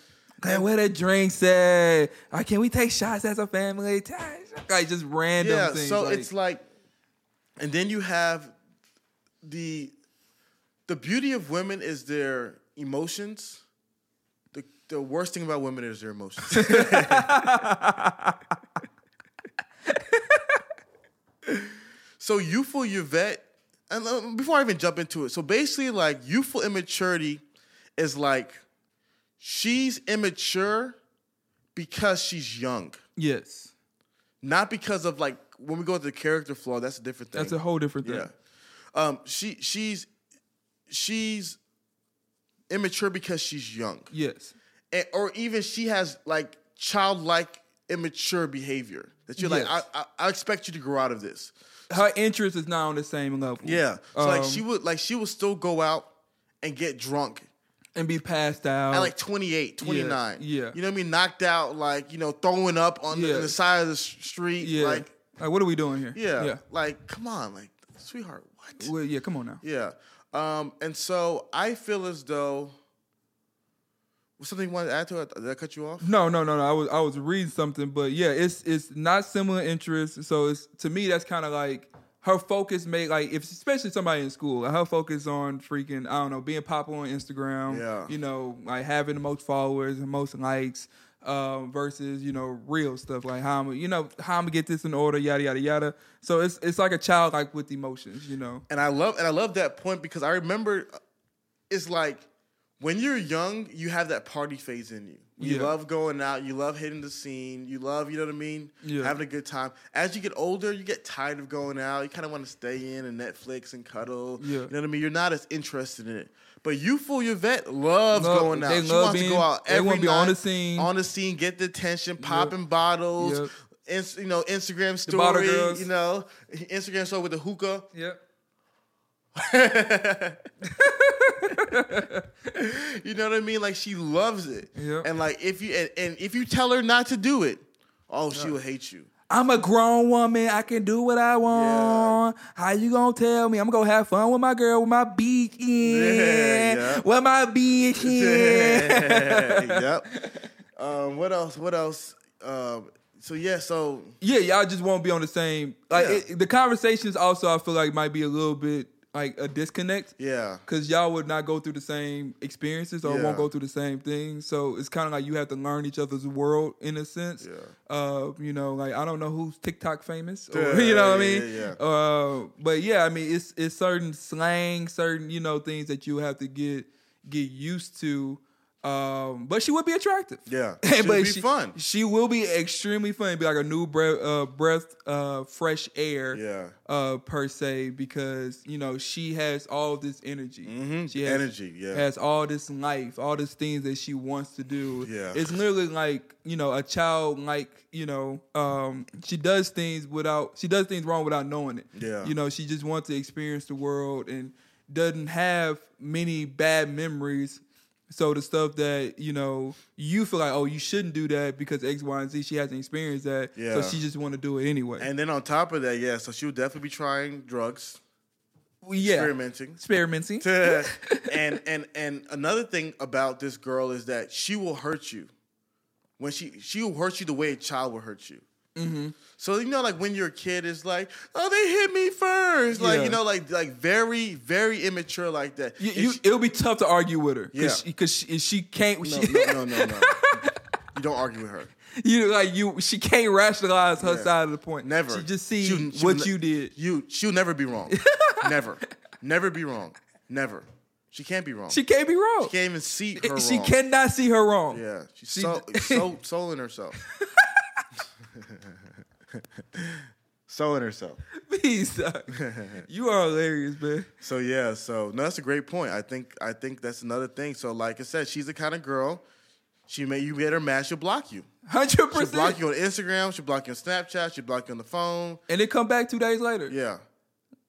Hey, where the drinks at? Like, can we take shots as a family? Like, just random Yeah. things. So like- it's like, and then you have the the beauty of women is their emotions. The worst thing about women is their emotions. (laughs) so youthful Yvette, and uh, before I even jump into it, so basically, like youthful immaturity is like she's immature because she's young, yes. not because of like when we go to the character flaw. That's a different thing. That's a whole different thing. Yeah. Um, she she's she's immature because she's young, Yes. And, or even she has like childlike immature behavior that you're like, I, I I expect you to grow out of this. Her interest is not on the same level. Yeah. So like Um, she would like she would still go out and get drunk And be passed out. at like 28, 29. yeah. You know what I mean? Knocked out, like, you know, throwing up on the, Yeah. the side of the street. yeah. Like, Like, what are we doing here? yeah, Yeah. Like, come on, like, sweetheart, what? Well, yeah, come on now. Yeah. Um, and so I feel as though something you wanted to add to it? Did I cut you off? No, no, no, no. I was I was reading something, but yeah, it's it's not similar interests. So it's to me that's kind of like her focus may like if especially somebody in school, her focus on freaking I don't know being popular on Instagram. Yeah. You know, like having the most followers and most likes. Um, versus you know real stuff like how I'm you know how I'm gonna get this in order yada yada yada. So it's it's like a child like with emotions, you know. And I love and I love that point because I remember uh, it's like when you're young, you have that party phase in you. You Yeah. love going out, you love hitting the scene, you love, you know what I mean? Yeah. Having a good time. As you get older, you get tired of going out. You kind of want to stay in and Netflix and cuddle. Yeah. You know what I mean? You're not as interested in it. But you fool your vet loves Love- going out. they she love wants to go out they every wanna be on the scene. On the scene, get the attention, popping bottles. Yep. Ins- you know, Instagram story, you know, Instagram story with the hookah. Yep. (laughs) You know what I mean? Like she loves it. Yeah. And like if you and, and if you tell her not to do it, oh, she will hate you. I'm a grown woman. I can do what I want. How you gonna tell me? I'm gonna have fun with my girl with my beach in. (laughs) Yeah, yeah. With my beach (laughs) in. yep. Um, what else? What else? Um, so yeah, so yeah, y'all just won't be on the same. Like Yeah. it, the conversations also, I feel like might be a little bit like a disconnect. yeah. Cause y'all would not go through the same experiences or Yeah. won't go through the same things. So it's kind of like you have to learn each other's world in a sense. Yeah. Uh, you know, like I don't know who's TikTok famous, or, Yeah, (laughs) you know what I mean. yeah, Uh, but yeah, I mean, it's it's certain slang, certain you know things that you have to get get used to. Um, but she would be attractive. Yeah. (laughs) She'll but be she, fun. She will be extremely fun. Be like a new breath, uh, breath, uh, fresh air Yeah. uh per se because you know she has all this energy Mhm. she has, Energy, yeah. has all this life all these things that she wants to do Yeah. it's literally like you know a child like you know um she does things without she does things wrong without knowing it Yeah. you know she just wants to experience the world and doesn't have many bad memories so the stuff that you know you feel like oh you shouldn't do that because X Y and Z she hasn't experienced that Yeah. so she just want to do it anyway And then on top of that, yeah, so she would definitely be trying drugs, Well, yeah experimenting. experimenting (laughs) (laughs) and and and another thing about this girl is that she will hurt you when she she will hurt you the way a child will hurt you. Mm-hmm. So you know, like when you're a kid, it's like, oh, they hit me first, like Yeah. you know, like like very very immature like that. You, you, she- it'll be tough to argue with her Yeah. because she, she can't. no, she, no, no, no, no. (laughs) you don't argue with her. you like you. She can't rationalize her Yeah. side of the point. Never. She just sees She'll- she'll what you did. You she'll never be wrong. (laughs) never, never be wrong. Never. She can't be wrong. She can't be wrong. She can't even see her she wrong. cannot see her wrong. Yeah, she's She- so so (laughs) souling herself. (laughs) Sewing herself. Please, (laughs) you are hilarious, man. So yeah, so no, that's a great point. I think I think that's another thing. So like I said, she's the kind of girl. She may you get her mad, she'll block you. Hundred percent. She'll block you on Instagram. She'll block you on Snapchat. She'll block you on the phone. And then come back two days later Yeah,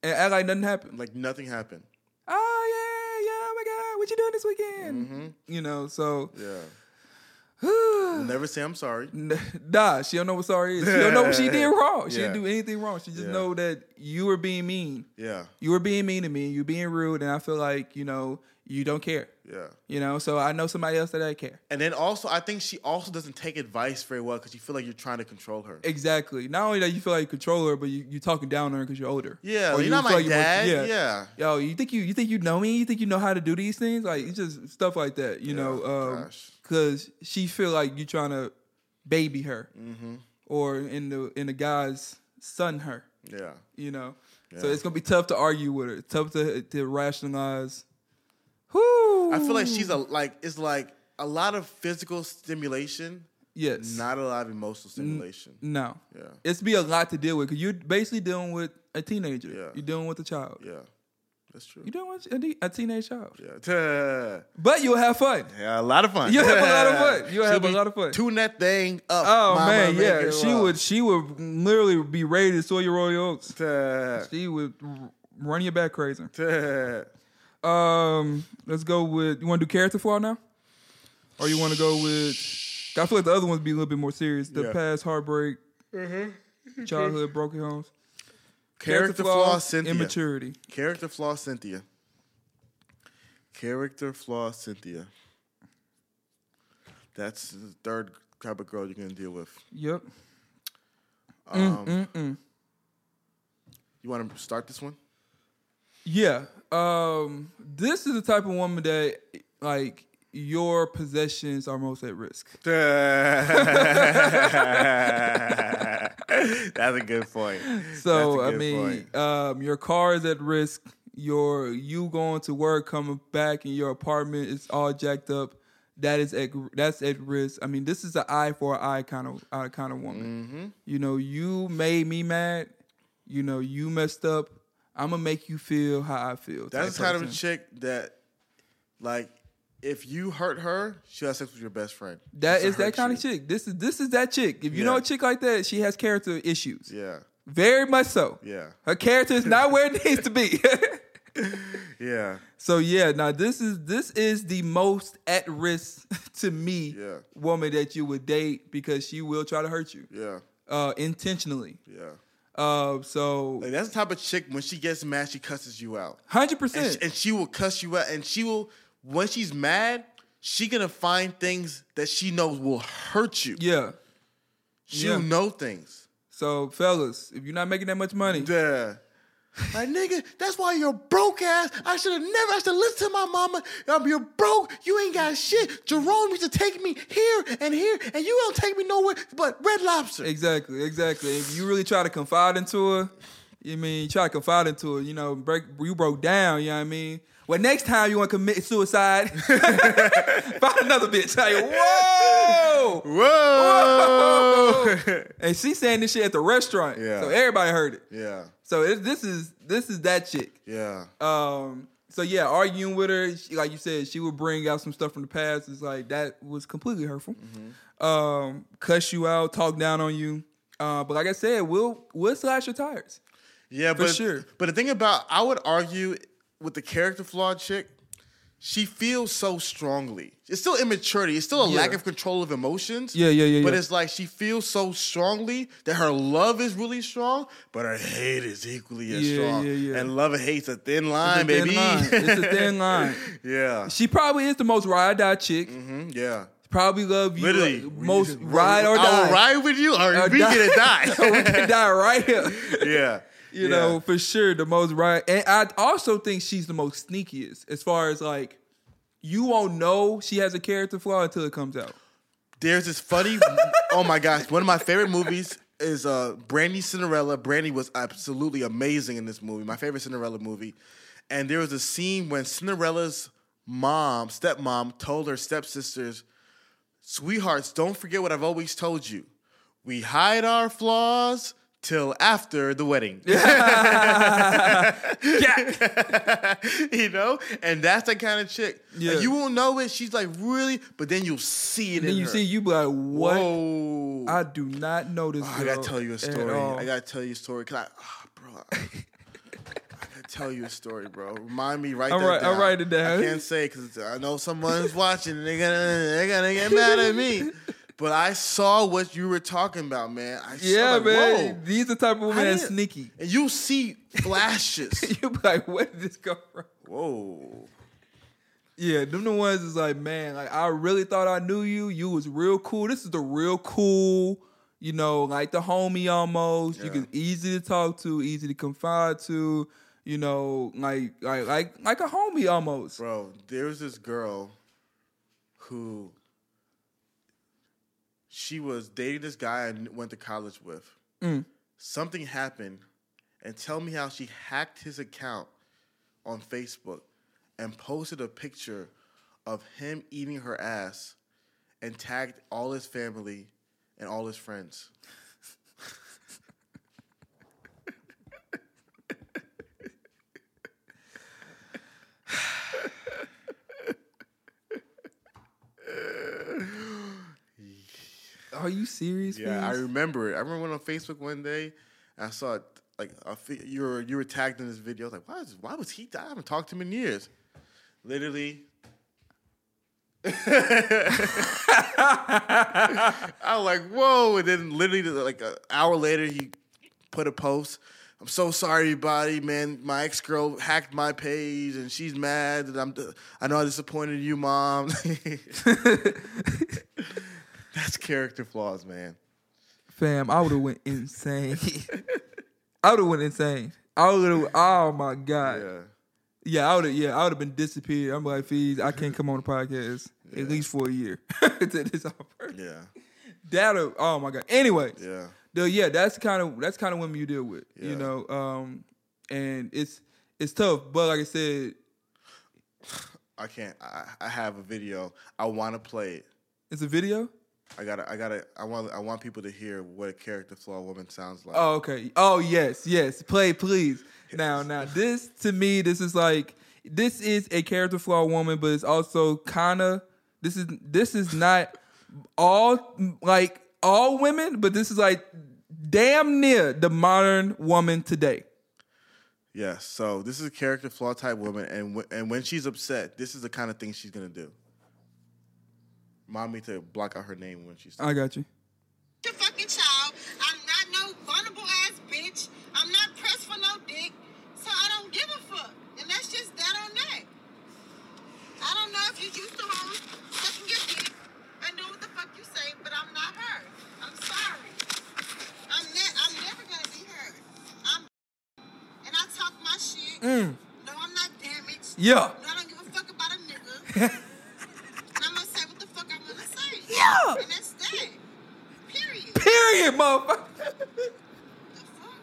and act like nothing happened. like nothing happened. oh yeah, yeah. Oh my god, what you doing this weekend? Mm-hmm. You know, so Yeah, (sighs) never say I'm sorry. nah, she don't know what sorry is. She don't know what she did (laughs) wrong. She Yeah. didn't do anything wrong. She just Yeah. know that you were being mean. Yeah, You were being mean to me. You being rude, and I feel like you know you don't care. yeah. You know, so I know somebody else that I care. And then also, I think she also doesn't take advice very well because you feel like you're trying to control her. Exactly. Not only that you feel like you control her, but you you talking down on her because you're older. Yeah, Or you're you not my like you're more- dad. yeah. Yo, you think you you think you know me? You think you know how to do these things? Like it's just stuff like that, you Yeah, know. Um, gosh. Because she feel like you trying to baby her, Mm-hmm. or in the in the guy's son her, Yeah. you know. So it's gonna be tough to argue with her. It's tough to to rationalize. Whoo! I feel like she's a like it's like a lot of physical stimulation, yes. not a lot of emotional stimulation. no. Yeah. It's be a lot to deal with because you're basically dealing with a teenager. Yeah. You're dealing with a child. Yeah. That's true. You don't with a, a teenage child. Yeah. But you'll have fun. Yeah, a lot of fun. You'll have a lot of fun. You'll She'll have a lot of fun. Tune that thing up. Oh mama, man, yeah. She rock. would she would literally be ready to soil your royal oats. Ta- She would run your back crazy. ta- Um, let's go with you want to do character flaw now, or you want to go with? I feel like the other ones be a little bit more serious. The Yeah. past heartbreak, Mm-hmm. childhood broken homes, Character flaw, Cynthia. immaturity. Character flaw, Cynthia. Character flaw, Cynthia. That's the third type of girl you're gonna deal with. Yep. Um, Mm-mm. You want to start this one? Yeah. Um, this is the type of woman that like your possessions are most at risk. (laughs) That's a good point. So a I good mean, um, your car is at risk. Your you going to work, coming back, and your apartment is all jacked up. That is at that's at risk. I mean, this is an eye for an eye kind of uh, kind of woman. Mm-hmm. You know, you made me mad. You know, you messed up. I'm gonna make you feel how I feel. That's kind of a chick that, like, if you hurt her, she'll have sex with your best friend. That is that kind you. of chick. This is this is that chick. If you know a chick like that, she has character issues. Yeah, Very much so. yeah, Her character is not where it needs to be. (laughs) (laughs) yeah, So yeah, now this is this is the most at risk (laughs) to me Yeah. woman that you would date because she will try to hurt you yeah, uh, intentionally. yeah. Uh, so Like that's the type of chick when she gets mad, she cusses you out, hundred percent. and she will cuss you out, and she will when she's mad, she gonna find things that she knows will hurt you. Yeah. She'll Yeah. know things. So fellas, if you're not making that much money, Yeah. Like nigga, that's why you're broke ass. I should have never. I should listen to my mama. Um, you're broke. You ain't got shit. Jerome used to take me here and here, and you don't take me nowhere but Red Lobster. exactly, exactly. If you really try to confide into her, you mean try to confide into her, you know, break you broke down. You know what I mean? Well, next time you want to commit suicide, (laughs) find another bitch. Like, whoa! Whoa. And she's saying this shit at the restaurant. Yeah. So everybody heard it. yeah. So it, this is this is that chick. Yeah. Um. So yeah, arguing with her, she, like you said, she would bring out some stuff from the past. It's like that was completely hurtful. Mm-hmm. Um, cuss you out, talk down on you. Uh, but like I said, we'll we'll slash your tires. Yeah, For but sure. but the thing about I would argue with the character flawed chick, she feels so strongly. It's still immaturity. It's still a Yeah. lack of control of emotions. Yeah, yeah, yeah, But yeah. it's like she feels so strongly that her love is really strong, but her hate is equally as Yeah, strong. yeah, yeah. And love and hate's a thin It's line, a thin baby. line. It's a thin (laughs) line. yeah. She probably is the most ride or die chick. Mhm, Yeah. Probably love you Literally. uh, most ride or die. I die. will ride with you or, Or we die. gonna die. (laughs) We can die right here. (laughs) yeah. You Yeah. know, for sure, the most right. And I also think she's the most sneakiest as far as like, you won't know she has a character flaw until it comes out. There's this funny. (laughs) oh my gosh, one of my favorite movies is uh, Brandy Cinderella. Brandy was absolutely amazing in this movie. My favorite Cinderella movie. And there was a scene when Cinderella's mom, stepmom, told her stepsisters, Sweethearts, don't forget what I've always told you. We hide our flaws till after the wedding. (laughs) yeah. (laughs) you know? And that's the kind of chick. Yeah. Like, you won't know it. She's like, really? But then you'll see it then in you her. see, you be like, what? Whoa. I do not know this. Oh, I gotta tell you a story. I gotta tell you a story. Cause I, oh, bro, I, I gotta tell you a story, bro. Remind me, that write- down. I'll write it down. I can't say because I know someone's watching and they're gonna they're gonna get mad at me. (laughs) But I saw what you were talking about, man. I saw, yeah, like, man. Whoa. These are the type of women that's sneaky. And you see flashes. (laughs) you be like, where did this come from? Whoa. Yeah, them the ones is like, man, like I really thought I knew you. You was real cool. This is the real cool, you know, like the homie almost. Yeah. You can easy to talk to, easy to confide to, you know, like like like like a homie almost. Bro, there was this girl who she was dating this guy I went to college with. Mm. Something happened, and tell me how she hacked his account on Facebook and posted a picture of him eating her ass and tagged all his family and all his friends. Are you serious? Yeah, I remember it. I remember when on Facebook one day, I saw it, like a, you were you were tagged in this video. I was like, why is why was he? I haven't talked to him in years. Literally. (laughs) I was like, whoa! And then literally, like an hour later, he put a post. I'm so sorry, everybody, man. My ex girl hacked my page, and she's mad that I'm. I know I disappointed you, mom. (laughs) (laughs) (laughs) That's character flaws, man. Fam, I would have (laughs) went insane. I would have went insane. I would have. Oh my god. Yeah. Yeah, I would have. Yeah, I would have been disappeared. I'm like, Fees, I can't come on the podcast at least for a year. (laughs) this offer. Yeah. That'll. Oh my god. Anyway, Yeah. though, yeah, that's kind of that's kind of women you deal with. Yeah. You know, um, and it's it's tough. But like I said, (sighs) I can't. I, I have a video. I want to play it. it's a video. I gotta. I gotta. I want. I want people to hear what a character flaw woman sounds like. Oh, okay. Oh, yes, yes. Play, please. Now, now, this to me, this is like this is a character flaw woman, but it's also kind of this is this is not all like all women, but this is like damn near the modern woman today. Yes. So this is a character flaw type woman, and w- and when she's upset, this is the kind of thing she's gonna do. Remind me to block out her name when she's. I got you. your fucking child. I'm not no vulnerable ass bitch. I'm not pressed for no dick. So I don't give a fuck. And that's just that on that. I don't know if you used to hoes sucking your dick and do what the fuck you say, but I'm not her. I'm sorry. I'm ne- I'm never gonna be her. I'm and I talk my shit. Mm. No, I'm not damaged. Yeah. No, I don't give a fuck about a nigga. (laughs) Yeah. And that's that. Period. Period, motherfucker. The fuck?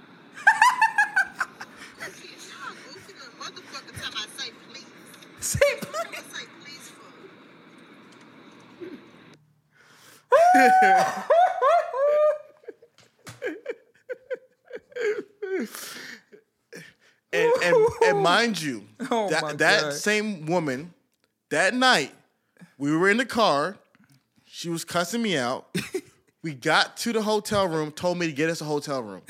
Y'all goofy little motherfucker time I say please. Say What I say please? And and, and mind you, Oh that that same woman, that night, we were in the car. She was cussing me out. (laughs) we got to the hotel room. Told me to get us a hotel room. (laughs)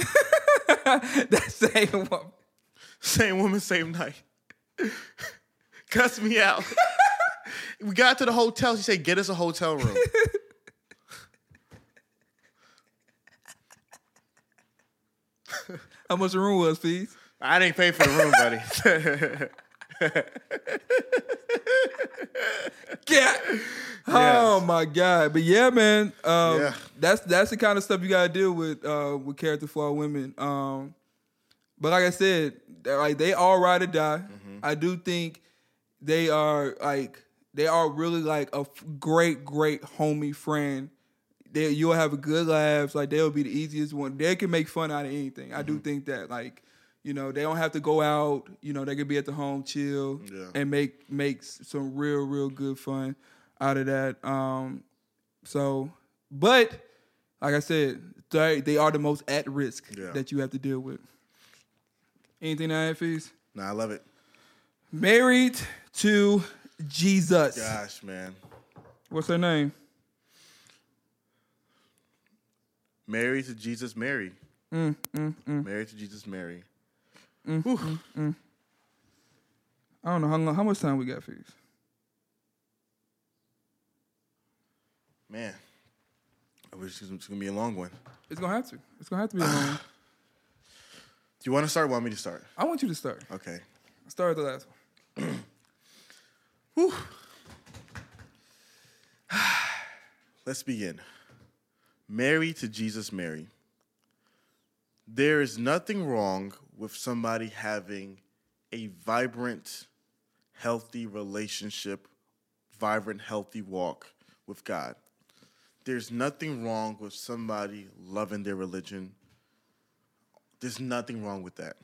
that same woman. Same woman, same night. (laughs) Cuss me out. we got to the hotel. She said, "Get us a hotel room." How much the room was, please? I didn't pay for the room, buddy. (laughs) Yeah. Oh my god. But yeah, man. Um, Yeah. That's that's the kind of stuff you gotta deal with uh, with character flaw women. Um, but like I said, like they all ride or die. I do think they are like they are really like a f- great great homie friend. They you'll have a good laughs. Like they'll be the easiest one. They can make fun out of anything. I do think that like You know, they don't have to go out. You know, they can be at the home, chill, Yeah. and make make some real, real good fun out of that. Um, so, but like I said, they they are the most at risk Yeah. that you have to deal with. Anything to add, Fees? Nah, I love it. Married to Jesus. Gosh, man. What's her name? Married to Jesus, Mary. Mm, Married to Jesus, Mary. Mm-hmm. Mm-hmm. I don't know how long, how much time we got, Fees. Man, I wish it was gonna be a long one. It's gonna have to. It's gonna have to be a long one. (sighs) Do you want to start? Or want me to start? I want you to start. Okay. Start with the last one. (clears throat) (sighs) Let's begin. Mary to Jesus, Mary. There is nothing wrong with somebody having a vibrant, healthy relationship, vibrant, healthy walk with God. There's nothing wrong with somebody loving their religion. There's nothing wrong with that.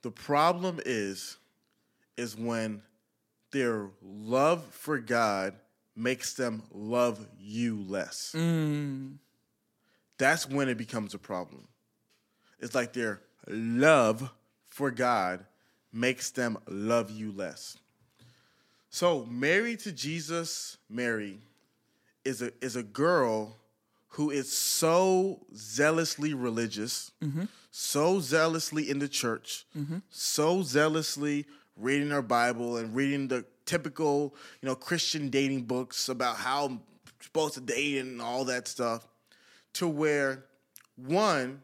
The problem is is when their love for God makes them love you less. Mm. That's when it becomes a problem. It's like their love for God makes them love you less. So, married to Jesus, Mary is a is a girl who is so zealously religious, mm-hmm. so zealously in the church, mm-hmm. so zealously reading her Bible and reading the typical, you know, Christian dating books about how I'm supposed to date and all that stuff, to where one,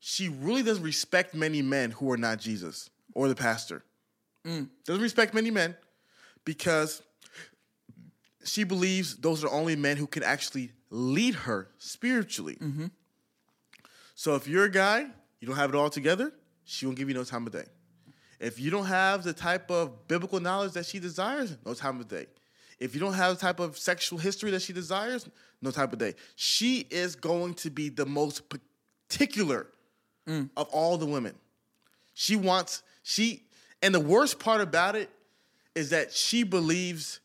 she really doesn't respect many men who are not Jesus or the pastor. Mm. Doesn't respect many men because she believes those are only men who can actually lead her spiritually. Mm-hmm. So if you're a guy, you don't have it all together, she won't give you no time of day. If you don't have the type of biblical knowledge that she desires, no time of day. If you don't have the type of sexual history that she desires, no type of day. She is going to be the most particular mm. of all the women. She wants, she, and the worst part about it is that she believes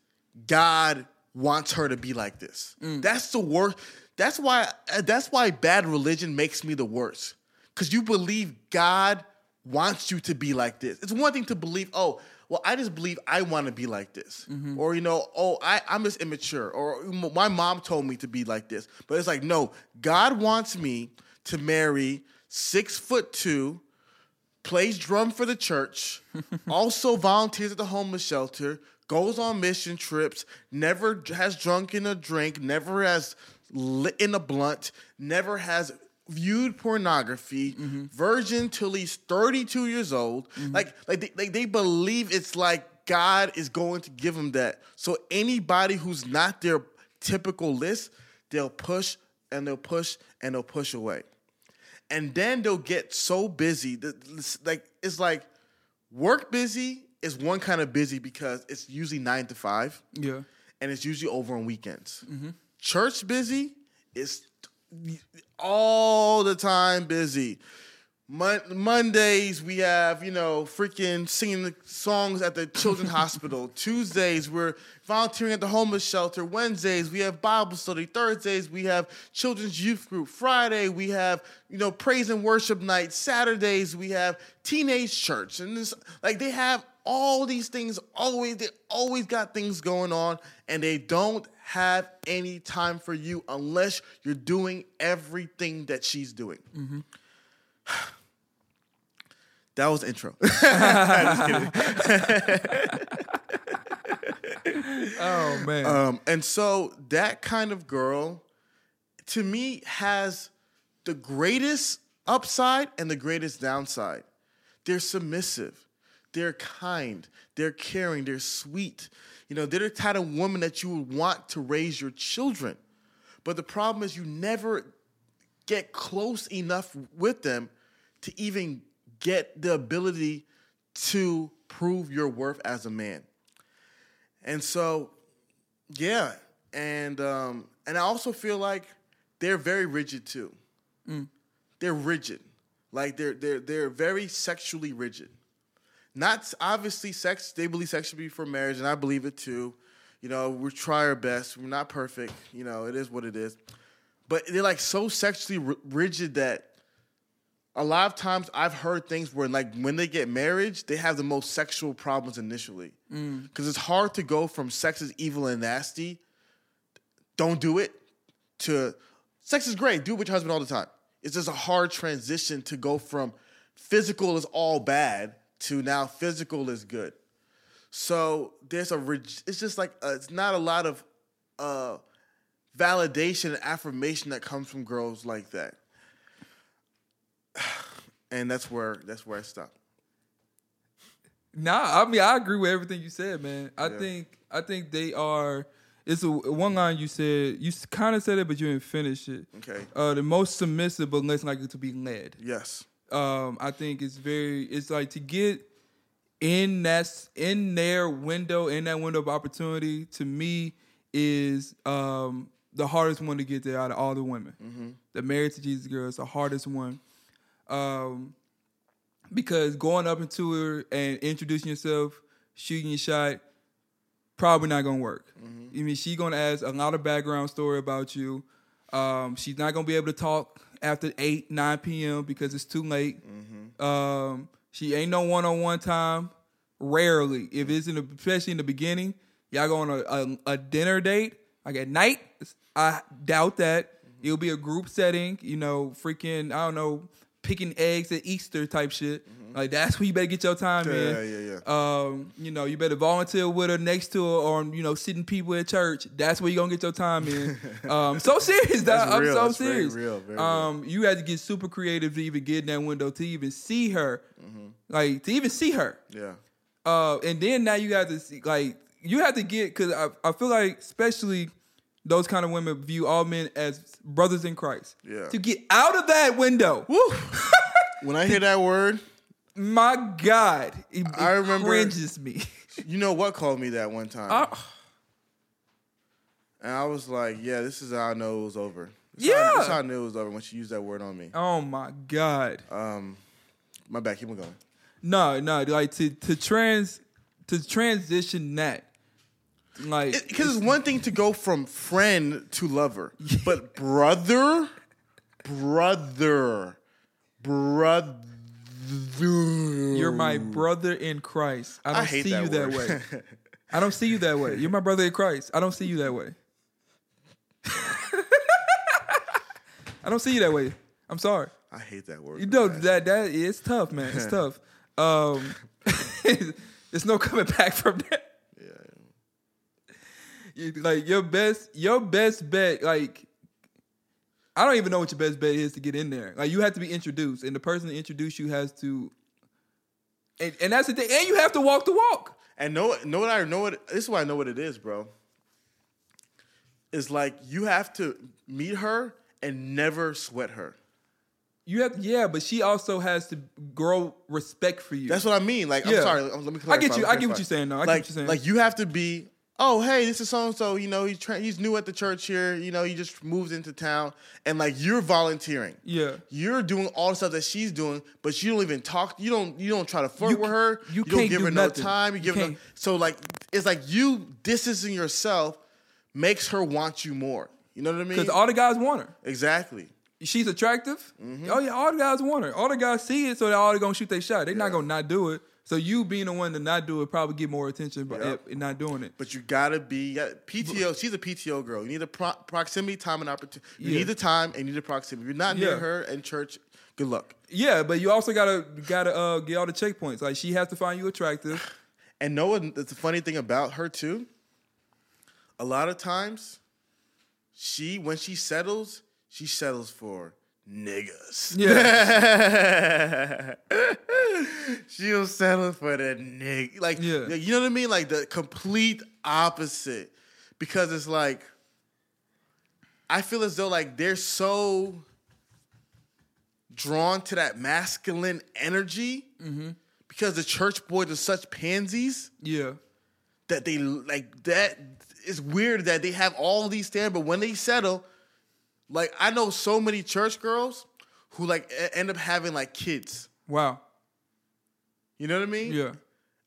God wants her to be like this. Mm. That's the worst. That's why that's why bad religion makes me the worst. Cuz you believe God wants you to be like this. It's one thing to believe, oh, well, I just believe I want to be like this. Mm-hmm. Or, you know, oh, I, I'm just immature. Or my mom told me to be like this. But it's like, no, God wants me to marry six foot two, plays drum for the church, (laughs) also volunteers at the homeless shelter, goes on mission trips, never has drunk in a drink, never has lit in a blunt, never has viewed pornography, mm-hmm. virgin till he's 32 years old. Mm-hmm. Like, like they, like they believe it's like God is going to give them that. So anybody who's not their typical list, they'll push and they'll push and they'll push away and then they'll get so busy that it's like it's like work busy is one kind of busy because it's usually nine to five Yeah. and it's usually over on weekends mm-hmm. church busy is all the time busy Mon- Mondays we have you know freaking singing the songs at the children's (laughs) hospital. Tuesdays we're volunteering at the homeless shelter. Wednesdays we have Bible study. Thursdays we have children's youth group. Friday we have you know praise and worship night. Saturdays we have teenage church, and this like they have all these things always. They always got things going on, and they don't have any time for you unless you're doing everything that she's doing. (sighs) That was intro. (laughs) (laughs) Oh man. um, and so that kind of girl, to me, has the greatest upside and the greatest downside. They're submissive, they're kind, they're caring, they're sweet. You know, they're the kind of woman that you would want to raise your children. But the problem is, you never get close enough with them to even get the ability to prove your worth as a man. And so, yeah, and um, and I also feel like they're very rigid too. They're rigid. Like they're they're they're very sexually rigid. Not obviously sex. They believe sex should be for marriage, and I believe it too. You know, we try our best. We're not perfect. You know, it is what it is. But they're like so sexually r- rigid that a lot of times I've heard things where like when they get married, they have the most sexual problems initially. Mm. Because it's hard to go from sex is evil and nasty, don't do it, to sex is great, do it with your husband all the time. It's just a hard transition to go from physical is all bad to now physical is good. So there's a it's just like uh, it's not a lot of uh, validation and affirmation that comes from girls like that. (sighs) And that's where that's where I stop. Nah, I mean I agree with everything you said, man. I Yeah. think I think they are. It's a one line you said. You kind of said it, but you didn't finish it. Okay. Uh, the most submissive, but less likely to be led. Yes. Um, I think it's very. It's like to get in that in their window, in that window of opportunity. To me, is um the hardest one to get there out of all the women. The married to Jesus girl is the hardest one. Um, because going up into her and introducing yourself, shooting your shot, probably not gonna work. I mean, she's gonna ask a lot of background story about you. Um, she's not gonna be able to talk after eight, nine p.m. because it's too late. Um, she ain't no one on one time. Rarely, if it's in the, especially in the beginning, y'all go on a, a, a dinner date like at night. I doubt that it'll be a group setting. You know, freaking I don't know, picking eggs at Easter type shit. Like that's where you better get your time Yeah, in. yeah, yeah. Um, you know, you better volunteer with her next to her, or you know, sitting people at church. That's where you are gonna get your time in. (laughs) um, so serious, dog. I'm real. so That's very serious. real, very real. um, you had to get super creative to even get in that window to even see her, Mm-hmm. like to even see her. Yeah. Uh, and then now you got to see, like, you have to get because I, I feel like especially those kind of women view all men as brothers in Christ. Yeah. To get out of that window, Woo. (laughs) when I hear that word, my God, it, it I remember- cringes me. (laughs) you know what called me that one time. I- and I was like, yeah, this is how I know it was over. That's Yeah. How, that's how I knew it was over when she used that word on me. oh my God. Um, my back, Keep on going. No, no, like to to trans to transition that, like Because it's one thing to go from friend to lover, (laughs) but brother, brother, brother. You're my brother in Christ. I don't I see that you that word. way. (laughs) I don't see you that way. You're my brother in Christ. I don't see you that way. (laughs) I don't see you that way. I'm sorry. I hate that word. You know that that it's tough, man. It's (laughs) tough. Um, there's no coming back from that. You- like your best, your best bet. Like I don't even know what your best bet is to get in there. Like you have to be introduced, and the person to introduce you has to. And, and that's the thing. And you have to walk the walk. And know know what I know what this is why I know what it is, bro. It's like you have to meet her and never sweat her. You have, yeah, but she also has to grow respect for you. That's what I mean. Like, Yeah. I'm sorry. Let me clarify. I get you. I get what you're saying, though. I get what you're saying. Like, you have to be. Oh, hey, this is so and so. You know, he's tra- he's new at the church here. You know, he just moved into town, and like you're volunteering. yeah. You're doing all the stuff that she's doing, but you don't even talk. You don't. You don't try to flirt You with her. you don't can't give do her nothing. no time. You You give her no, so like it's like you distancing yourself makes her want you more. You know what I mean? Because all the guys want her. exactly. She's attractive. Mm-hmm. Oh yeah, all the guys want her. All the guys see it, so they're all gonna shoot their shot. They're not gonna not do it. So you being the one to not do it probably get more attention, but Yep. not doing it. But you gotta be you gotta- PTO. She's a PTO girl. You need the pro- proximity, time, and opportunity. You Yeah. need the time and you need the proximity. If you're not near Yeah. her in church, good luck. Yeah, but you also gotta gotta uh, get all the checkpoints. Like she has to find you attractive. (sighs) And know what? That's the funny thing about her too. A lot of times, she when she settles, she settles for niggas. Yeah, (laughs) She'll settle for the nigga. Like, Yeah. you know what I mean? Like the complete opposite. Because it's like, I feel as though like they're so drawn to that masculine energy mm-hmm. because the church boys are such pansies yeah, that they like that. It's weird that they have all these standards, but when they settle, like I know so many church girls who like end up having like kids. Wow. You know what I mean? Yeah.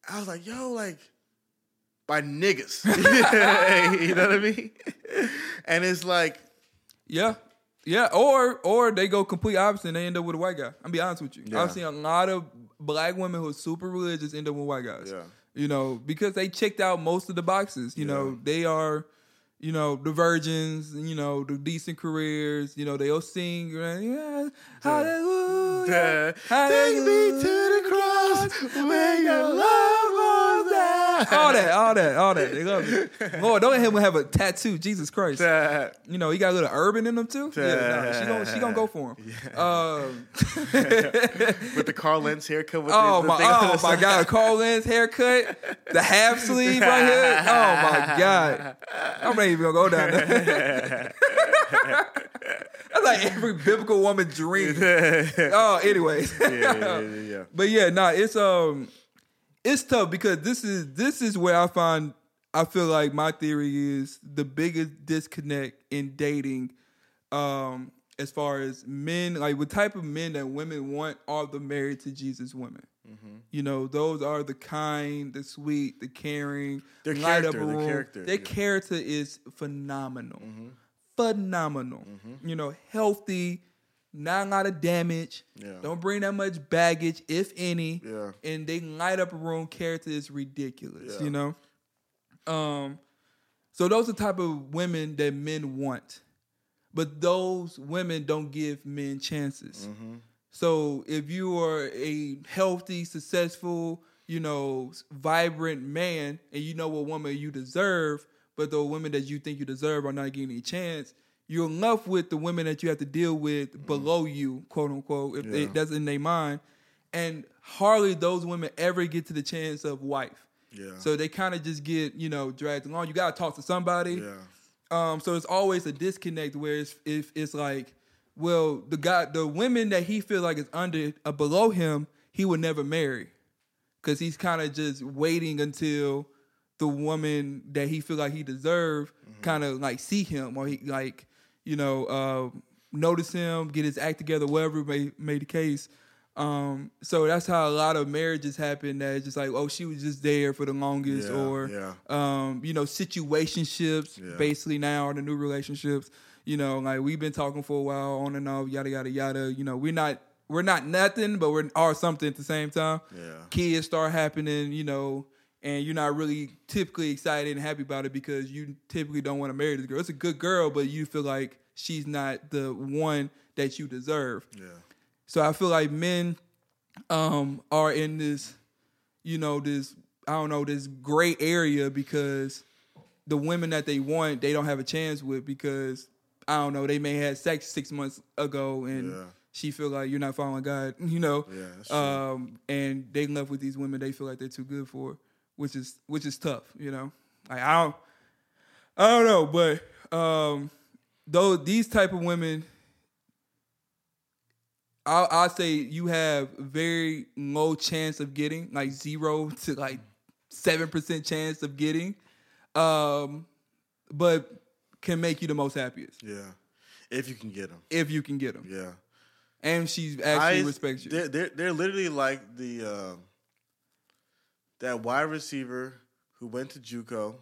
I was like, yo, like by niggas. (laughs) you know what I mean? And it's like, Yeah. Yeah. Or or they go complete opposite and they end up with a white guy. I'm be honest with you. Yeah. I've seen a lot of black women who are super religious end up with white guys. Yeah. You know, because they checked out most of the boxes. You know, they are, you know, the virgins, you know, the decent careers, you know, they'll sing, yeah, hallelujah. take me to the cross where your love was there. (laughs) all that, all that, all that. They love it. Lord, don't let him have a tattoo. Jesus Christ. You know, he got a little urban in him too. Yeah, nah, she gonna she gonna go for him. Um, (laughs) With the Carl Lentz haircut. With oh the, the my, oh my. God, Carl Lentz haircut, the half sleeve right here. Oh my God, I'm not even gonna go down there. (laughs) That's like every biblical woman dream. Oh, anyways. yeah, yeah, yeah, yeah. But yeah, nah, it's um it's tough because this is this is where I find I feel like my theory is the biggest disconnect in dating um as far as men like what type of men that women want are the married to Jesus women. Mm-hmm. You know, those are the kind, the sweet, the caring, Their character, a their character, Their yeah. Mm-hmm. character is phenomenal. Phenomenal. You know, healthy, not a lot of damage. Yeah. Don't bring that much baggage, if any. Yeah. And they light up a room. Character is ridiculous. Yeah. You know. Um. So those are the type of women that men want, but those women don't give men chances. Mm-hmm. So if you are a healthy, successful, you know, vibrant man, and you know what woman you deserve, but the women that you think you deserve are not getting a chance, you're left with the women that you have to deal with below you, quote unquote, if they, that's in their mind. And hardly those women ever get to the chance of wife. Yeah. So they kind of just get, you know, dragged along. You gotta talk to somebody. yeah. Um, so it's always a disconnect where it's if it's like, well, the guy, the women that he feels like is under uh, below him, he would never marry, because he's kind of just waiting until the woman that he feel like he deserve kind of like see him or he like you know uh, notice him, get his act together, whatever may may the case. Um, so that's how a lot of marriages happen. That it's just like, oh, she was just there for the longest, Yeah, or yeah. um, you know, situationships Yeah. basically now are the new relationships. You know, like we've been talking for a while, on and off, yada yada yada. You know, we're not we're not nothing, but we're are something at the same time. Yeah. Kids start happening, you know, and you're not really typically excited and happy about it because you typically don't want to marry this girl. It's a good girl, but you feel like she's not the one that you deserve. Yeah. So I feel like men um, are in this, you know, this I don't know, this gray area because the women that they want, they don't have a chance with because I don't know, they may have sex six months ago and Yeah. she feel like you're not following God, (laughs) you know. Yeah, um, and they left with these women they feel like they're too good for, which is which is tough, you know. Like I don't I don't know, but um though these type of women I'll, I'll say you have very low chance of getting, like zero to like seven percent chance of getting, um, but can make you the most happiest Yeah. If you can get them. if you can get them, Yeah. and she actually I- respects you. They're, they're, they're literally like the uh, that wide receiver who went to JUCO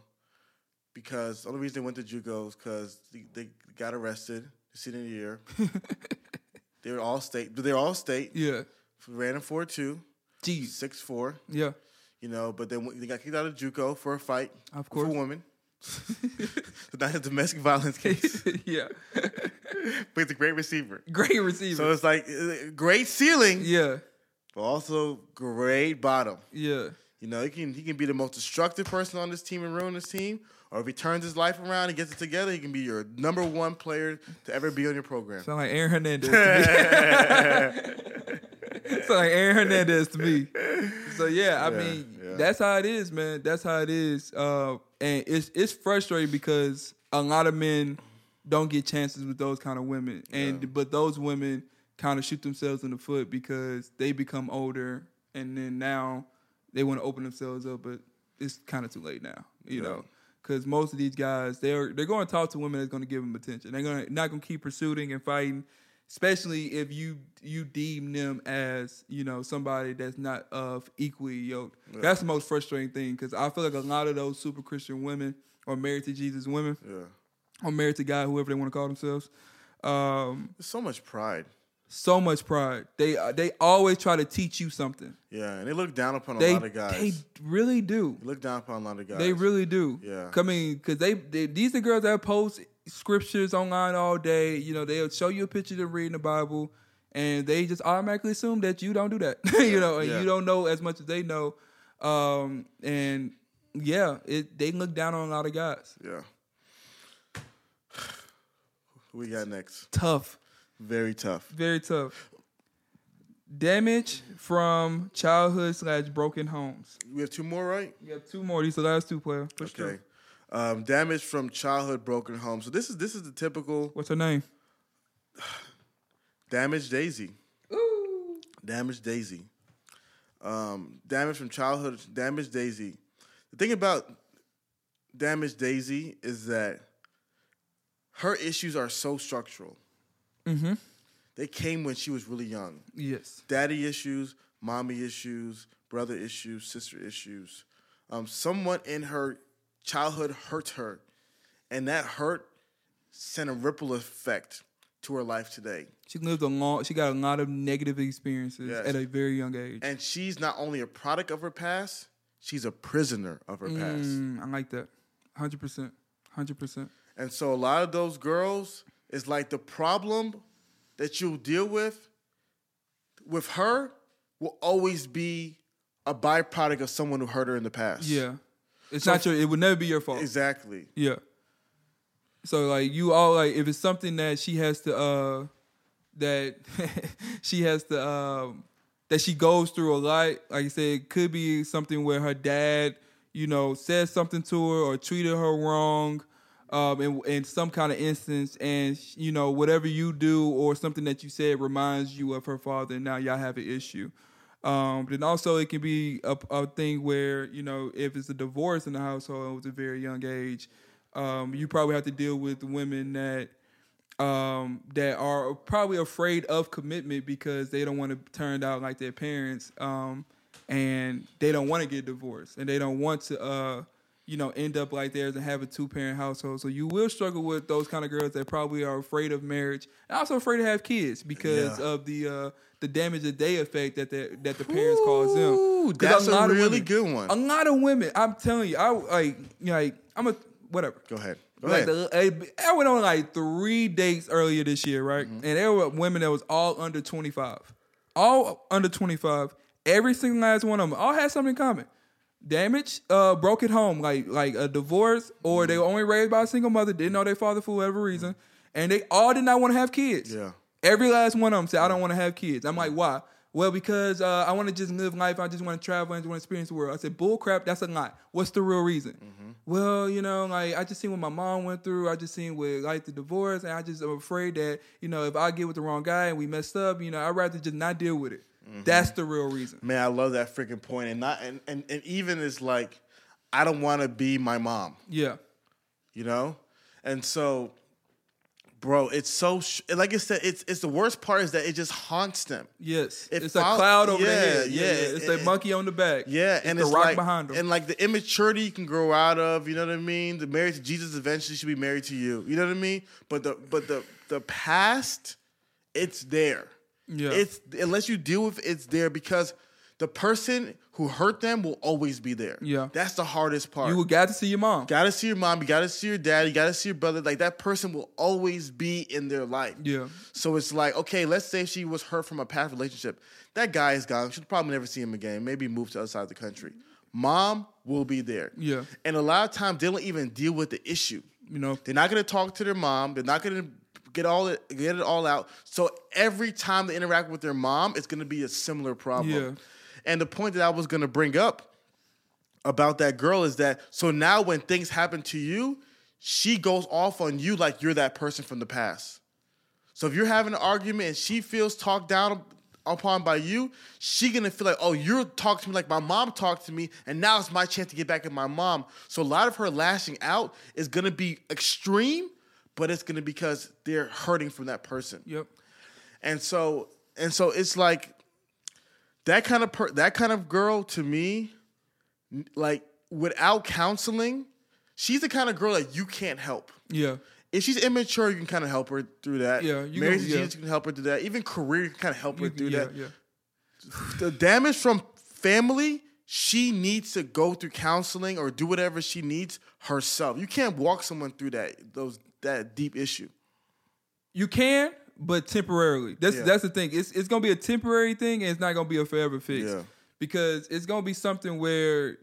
because the only reason they went to JUCO is because they, they got arrested the senior year. (laughs) they were all state. They're all state. Yeah, Ran in four two, Jeez. six four. Yeah, You know, but then they got kicked out of JUCO for a fight. Of course. a woman. (laughs) so that's a domestic violence (laughs) case. yeah. but it's a great receiver. Great receiver. So it's like uh, great ceiling, yeah, but also great bottom. yeah. You know, he can he can be the most destructive person on this team and ruin this team, or if he turns his life around and gets it together, he can be your number one player to ever be on your program. Sound like Aaron Hernandez to me. (laughs) Sound like Aaron Hernandez to me. So yeah, I Yeah, mean, yeah. that's how it is, man. That's how it is. Uh, and it's it's frustrating because a lot of men don't get chances with those kind of women, and Yeah. but those women kind of shoot themselves in the foot because they become older, and then now they want to open themselves up, but it's kind of too late now, you Yeah. know. Because most of these guys, they're they're going to talk to women that's going to give them attention. They're going to not going to keep pursuing and fighting especially if you you deem them as you know somebody that's not of equally yoked. That's the most frustrating thing because I feel like a lot of those super Christian women or married to Jesus women Yeah. or married to God, whoever they want to call themselves. Um, There's so much pride. So much pride. They they always try to teach you something. Yeah, and they look down upon a They lot of guys. they really do. They look down upon a lot of guys. They really do. Yeah. I mean, because they, they these are girls that post scriptures online all day. You know, they'll show you a picture of reading the Bible, and they just automatically assume that you don't do that. (laughs) you know, and yeah. you don't know as much as they know. Um, and yeah, it they look down on a lot of guys. Yeah. (sighs) Who we got next? Tough, Very tough. very tough. Damage from childhood slash broken homes. We have two more, right? We have two more. These are the last two player. For Okay. sure. Um, damage from childhood broken home. So this is this is the typical What's her name? (sighs) damage Daisy. Ooh. Damage Daisy. Um, damage from childhood. Damage Daisy. The thing about damage Daisy is that her issues are so structural. Mm-hmm. They came when she was really young. Yes. daddy issues, mommy issues, brother issues, sister issues. Um, someone in her childhood hurt her, and that hurt sent a ripple effect to her life today. She lived a long. She got a lot of negative experiences Yes. at a very young age. And she's not only a product of her past, she's a prisoner of her past. Mm, I like that. Hundred percent. Hundred percent. And so a lot of those girls is like the problem that you'll deal with with her will always be a byproduct of someone who hurt her in the past. Yeah. It's So- not your. It would never be your fault. Exactly. Yeah. So like you all like if it's something that she has to uh that (laughs) she has to um that she goes through a lot, like I said, it could be something where her dad, you know, said something to her or treated her wrong. Um, in, in some kind of instance, and you know whatever you do or something that you said reminds you of her father, and now y'all have an issue. Um, then also it can be a, a thing where you know if it's a divorce in the household at a very young age, um, you probably have to deal with women that um, that are probably afraid of commitment because they don't want to turn out like their parents, um, and they don't want to get divorced, and they don't want to, uh, you know, end up like theirs and have a two parent household. So you will struggle with those kind of girls that probably are afraid of marriage and also afraid to have kids because Yeah. of the uh, the damage that they affect that the, that the parents cause them. That's a lot of really women- good one. A lot of women, I'm telling you, I like like I'm a whatever. Go ahead. Go Like the, I went on like three dates earlier this year, right? Mm-hmm. And there were women that was all under 25. All under 25. Every single last one of them all had something in common. Damage, uh, broke at home, like like a divorce, or they were Mm-hmm. only raised by a single mother, didn't know their father for whatever reason, and they all did not want to have kids. Yeah. Every last one of them said, I don't want to have kids. I'm like, why? Well, because uh, I want to just live life. I just want to travel and just want to experience the world. I said, bull crap, that's a lie. What's the real reason? Well, you know, like I just seen what my mom went through. I just seen with like the divorce, and I just am afraid that, you know, if I get with the wrong guy and we messed up, you know, I'd rather just not deal with it. Mm-hmm. That's the real reason. Man, I love that freaking point. And not and, and, and even it's like, I don't want to be my mom, Yeah. you know? And so, bro, it's so sh- like I said, it's it's the worst part is that it just haunts them. Yes. It it's fol- a cloud over yeah, their head. Yeah. yeah, It's it- a monkey on the back. Yeah, It's and the it's rock like behind them. and like the immaturity you can grow out of. You know what I mean? The married to Jesus eventually should be married to you. You know what I mean? But the but the the past, it's there. Yeah. It's unless you deal with it, it's there because the person who hurt them will always be there. Yeah. that's the hardest part. you will got to see your mom. gotta see your mom. You gotta see your dad. You gotta see your brother. Like that person will always be in their life. Yeah. So it's like, okay, let's say she was hurt from a past relationship. That guy is gone. She'll probably never see him again. Maybe move to the other side of the country. Mom will be there. Yeah. And a lot of times they don't even deal with the issue. You know, They're not gonna talk to their mom. They're not gonna get all it get it all out. So every time they interact with their mom, it's gonna be a similar problem. Yeah. And the point that I was gonna bring up about that girl is that so now when things happen to you, she goes off on you like you're that person from the past. So if you're having an argument and she feels talked down upon by you, she gonna feel like, oh, you're talking to me like my mom talked to me, and now it's my chance to get back at my mom. So a lot of her lashing out is gonna be extreme, but it's gonna be because they're hurting from that person. yep. And so and so it's like that kind of per, that kind of girl to me, like without counseling, she's the kind of girl that you can't help. Yeah. If she's immature, you can kind of help her through that. Yeah, you marriage can- to yeah. Jesus, you can help her through that. Even career, you can kind of help her You- through yeah, that. yeah. The damage from family, she needs to go through counseling or do whatever she needs herself. You can't walk someone through that those that deep issue. You can, but temporarily. That's Yeah. that's the thing. It's it's gonna be a temporary thing, and it's not gonna be a forever fix. Yeah. Because it's gonna be something where.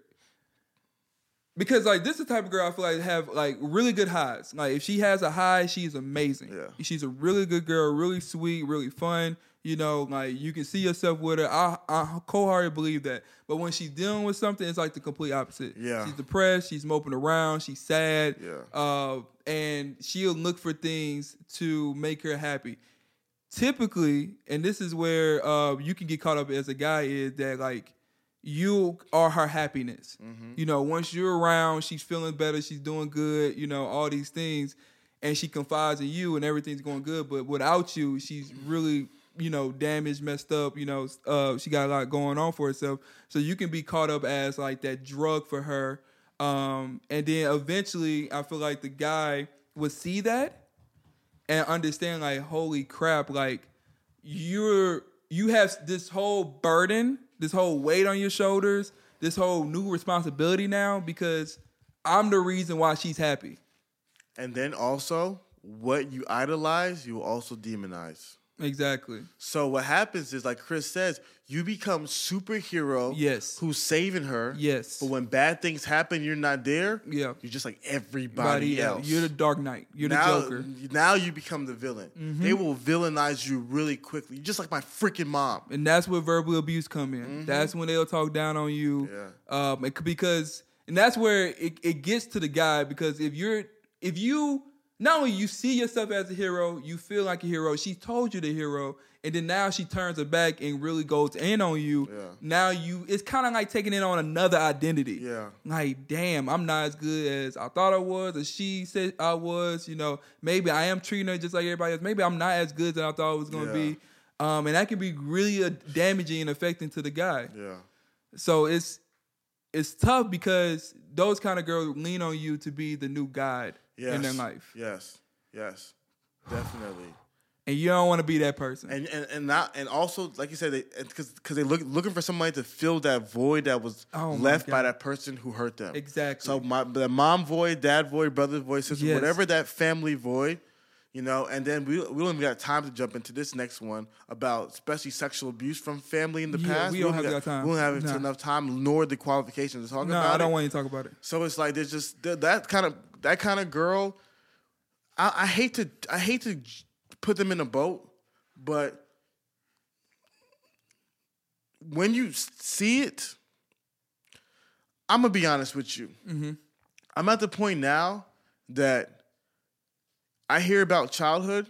Because like this is the type of girl I feel like have like really good highs. Like if she has a high, she's amazing. Yeah. She's a really good girl, really sweet, really fun. You know, like you can see yourself with her. I I wholeheartedly believe that. But when she's dealing with something, it's like the complete opposite. Yeah. She's depressed. She's moping around. She's sad. Yeah. Uh, and she'll look for things to make her happy. Typically, and this is where uh, you can get caught up as a guy is that like you are her happiness. You know, once you're around, she's feeling better. She's doing good. You know, all these things, and she confides in you, and everything's going good. But without you, she's really you know damaged, messed up. You know, uh, she got a lot going on for herself. So you can be caught up as like that drug for her. Um, and then eventually, I feel like the guy would see that and understand like holy crap like you're you have this whole burden this whole weight on your shoulders this whole new responsibility now because i'm the reason why she's happy And then also, what you idolize, you also demonize. Exactly So what happens is, like Chris says, you become superhero. Yes. Who's saving her? Yes. But when bad things happen, you're not there. Yeah. You're just like everybody Body, else. you're the dark knight you're now, the joker now you become the villain. They will villainize you really quickly. You're just like my freaking mom. and that's where verbal abuse come in. That's when they'll talk down on you. Yeah. Um, it, because and that's where it, it gets to the guy because if you're if you not only you see yourself as a hero, you feel like a hero. She told you the hero, and then now she turns her back and really goes in on you. Yeah. Now you it's kind of like taking it on another identity. Yeah. Like, damn, I'm not as good as I thought I was, as she said I was. You know, maybe I am treating her just like everybody else. Maybe I'm not as good as I thought I was going to Yeah. be. Um, and that can be really damaging and affecting to the guy. Yeah. So it's it's tough because those kind of girls lean on you to be the new guide Yes. in their life, Yes. Yes. Definitely. (sighs) and you don't want to be that person. and and and not and also like you said, because because they look looking for somebody to fill that void that was Oh left by that person who hurt them. Exactly. So my the mom void, dad void, brother void, sister, Yes. whatever that family void, you know. And then we we don't even got time to jump into this next one about especially sexual abuse from family in the Yeah, past. we don't even have got, time. We don't have Nah. enough time, nor the qualifications to talk no, about I don't it. want you to talk about it. So it's like there's just th- that kind of that kind of girl. I, I hate to I hate to put them in a boat, but when you see it, I'm gonna be honest with you. Mm-hmm. I'm at the point now that I hear about childhood,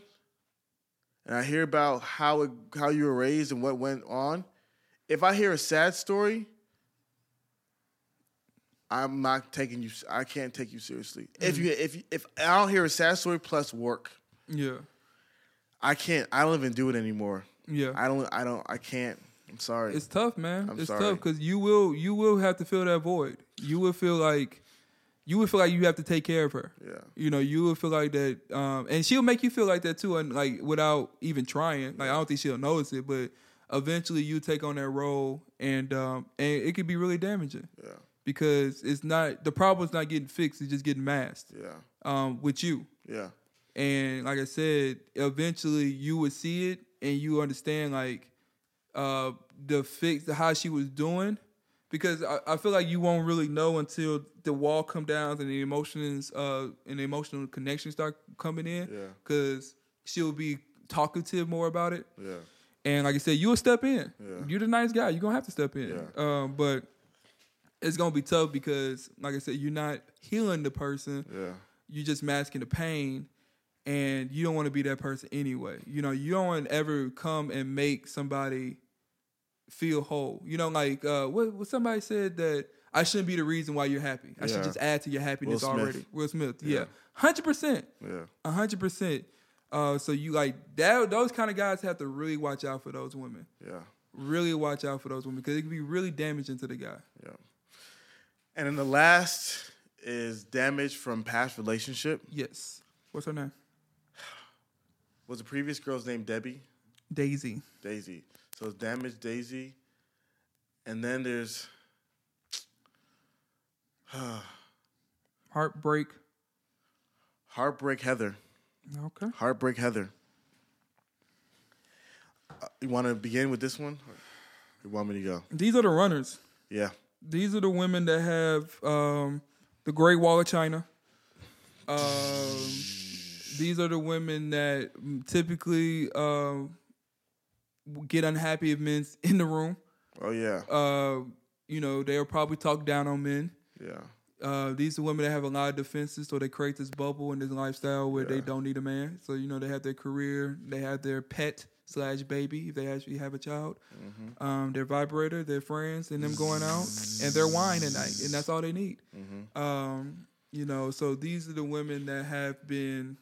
and I hear about how it, how you were raised and what went on. If I hear a sad story, I'm not taking you. I can't take you seriously. If mm. you if if I don't hear a sad story plus work, Yeah, I can't. I don't even do it anymore. yeah. I don't. I don't. I can't. I'm sorry. It's tough, man. I'm it's sorry. tough because you will you will have to fill that void. You will feel like you would feel like you have to take care of her. Yeah. You know, you will feel like that, um, and she'll make you feel like that too, and like without even trying. Like I don't think she'll notice it, but eventually you take on that role, and um, and it could be really damaging yeah. because it's not the problem's not getting fixed; it's just getting masked Yeah. um, with you. Yeah. And like I said, eventually you would see it and you understand like uh the fix the how she was doing. Because I, I feel like you won't really know until the wall come down and the emotions uh and the emotional connections start coming in. Yeah. Cause she'll be talkative more about it. Yeah. And like I said, you'll step in. Yeah. You're the nice guy. You're gonna have to step in. Yeah. Um, but it's gonna be tough because, like I said, you're not healing the person Yeah. you're just masking the pain and you don't want to be that person anyway. You know, you don't ever come and make somebody feel whole. You know, like uh what, what somebody said that I shouldn't be the reason why you're happy. I Yeah. should just add to your happiness Will already. Will Smith. Yeah. Hundred percent. Yeah. A hundred percent. Uh, so you like that? Those kind of guys have to really watch out for those women. Yeah. Really watch out for those women because it can be really damaging to the guy. Yeah. And then the last is damage from past relationship. Yes. What's her name? Was the previous girl's name Debbie? Daisy. Daisy. So it's damage Daisy. And then there's (sighs) Heartbreak. Heartbreak Heather. Okay. Heartbreak Heather. Uh, you want to begin with this one? You want me to go? These are the runners. Yeah. These are the women that have um, the Great Wall of China. Um, these are the women that typically um, get unhappy if men's (laughs) in the room. Oh yeah. Uh, you know, they'll probably talk down on men. yeah. Uh, these are women that have a lot of defenses, so they create this bubble and this lifestyle where they don't need a man. So you know, they have their career, they have their pet slash baby if they actually have a child, Mm-hmm. um, their vibrator, their friends, and them going out and their wine at night, and that's all they need. Mm-hmm. Um, you know, so these are the women that have been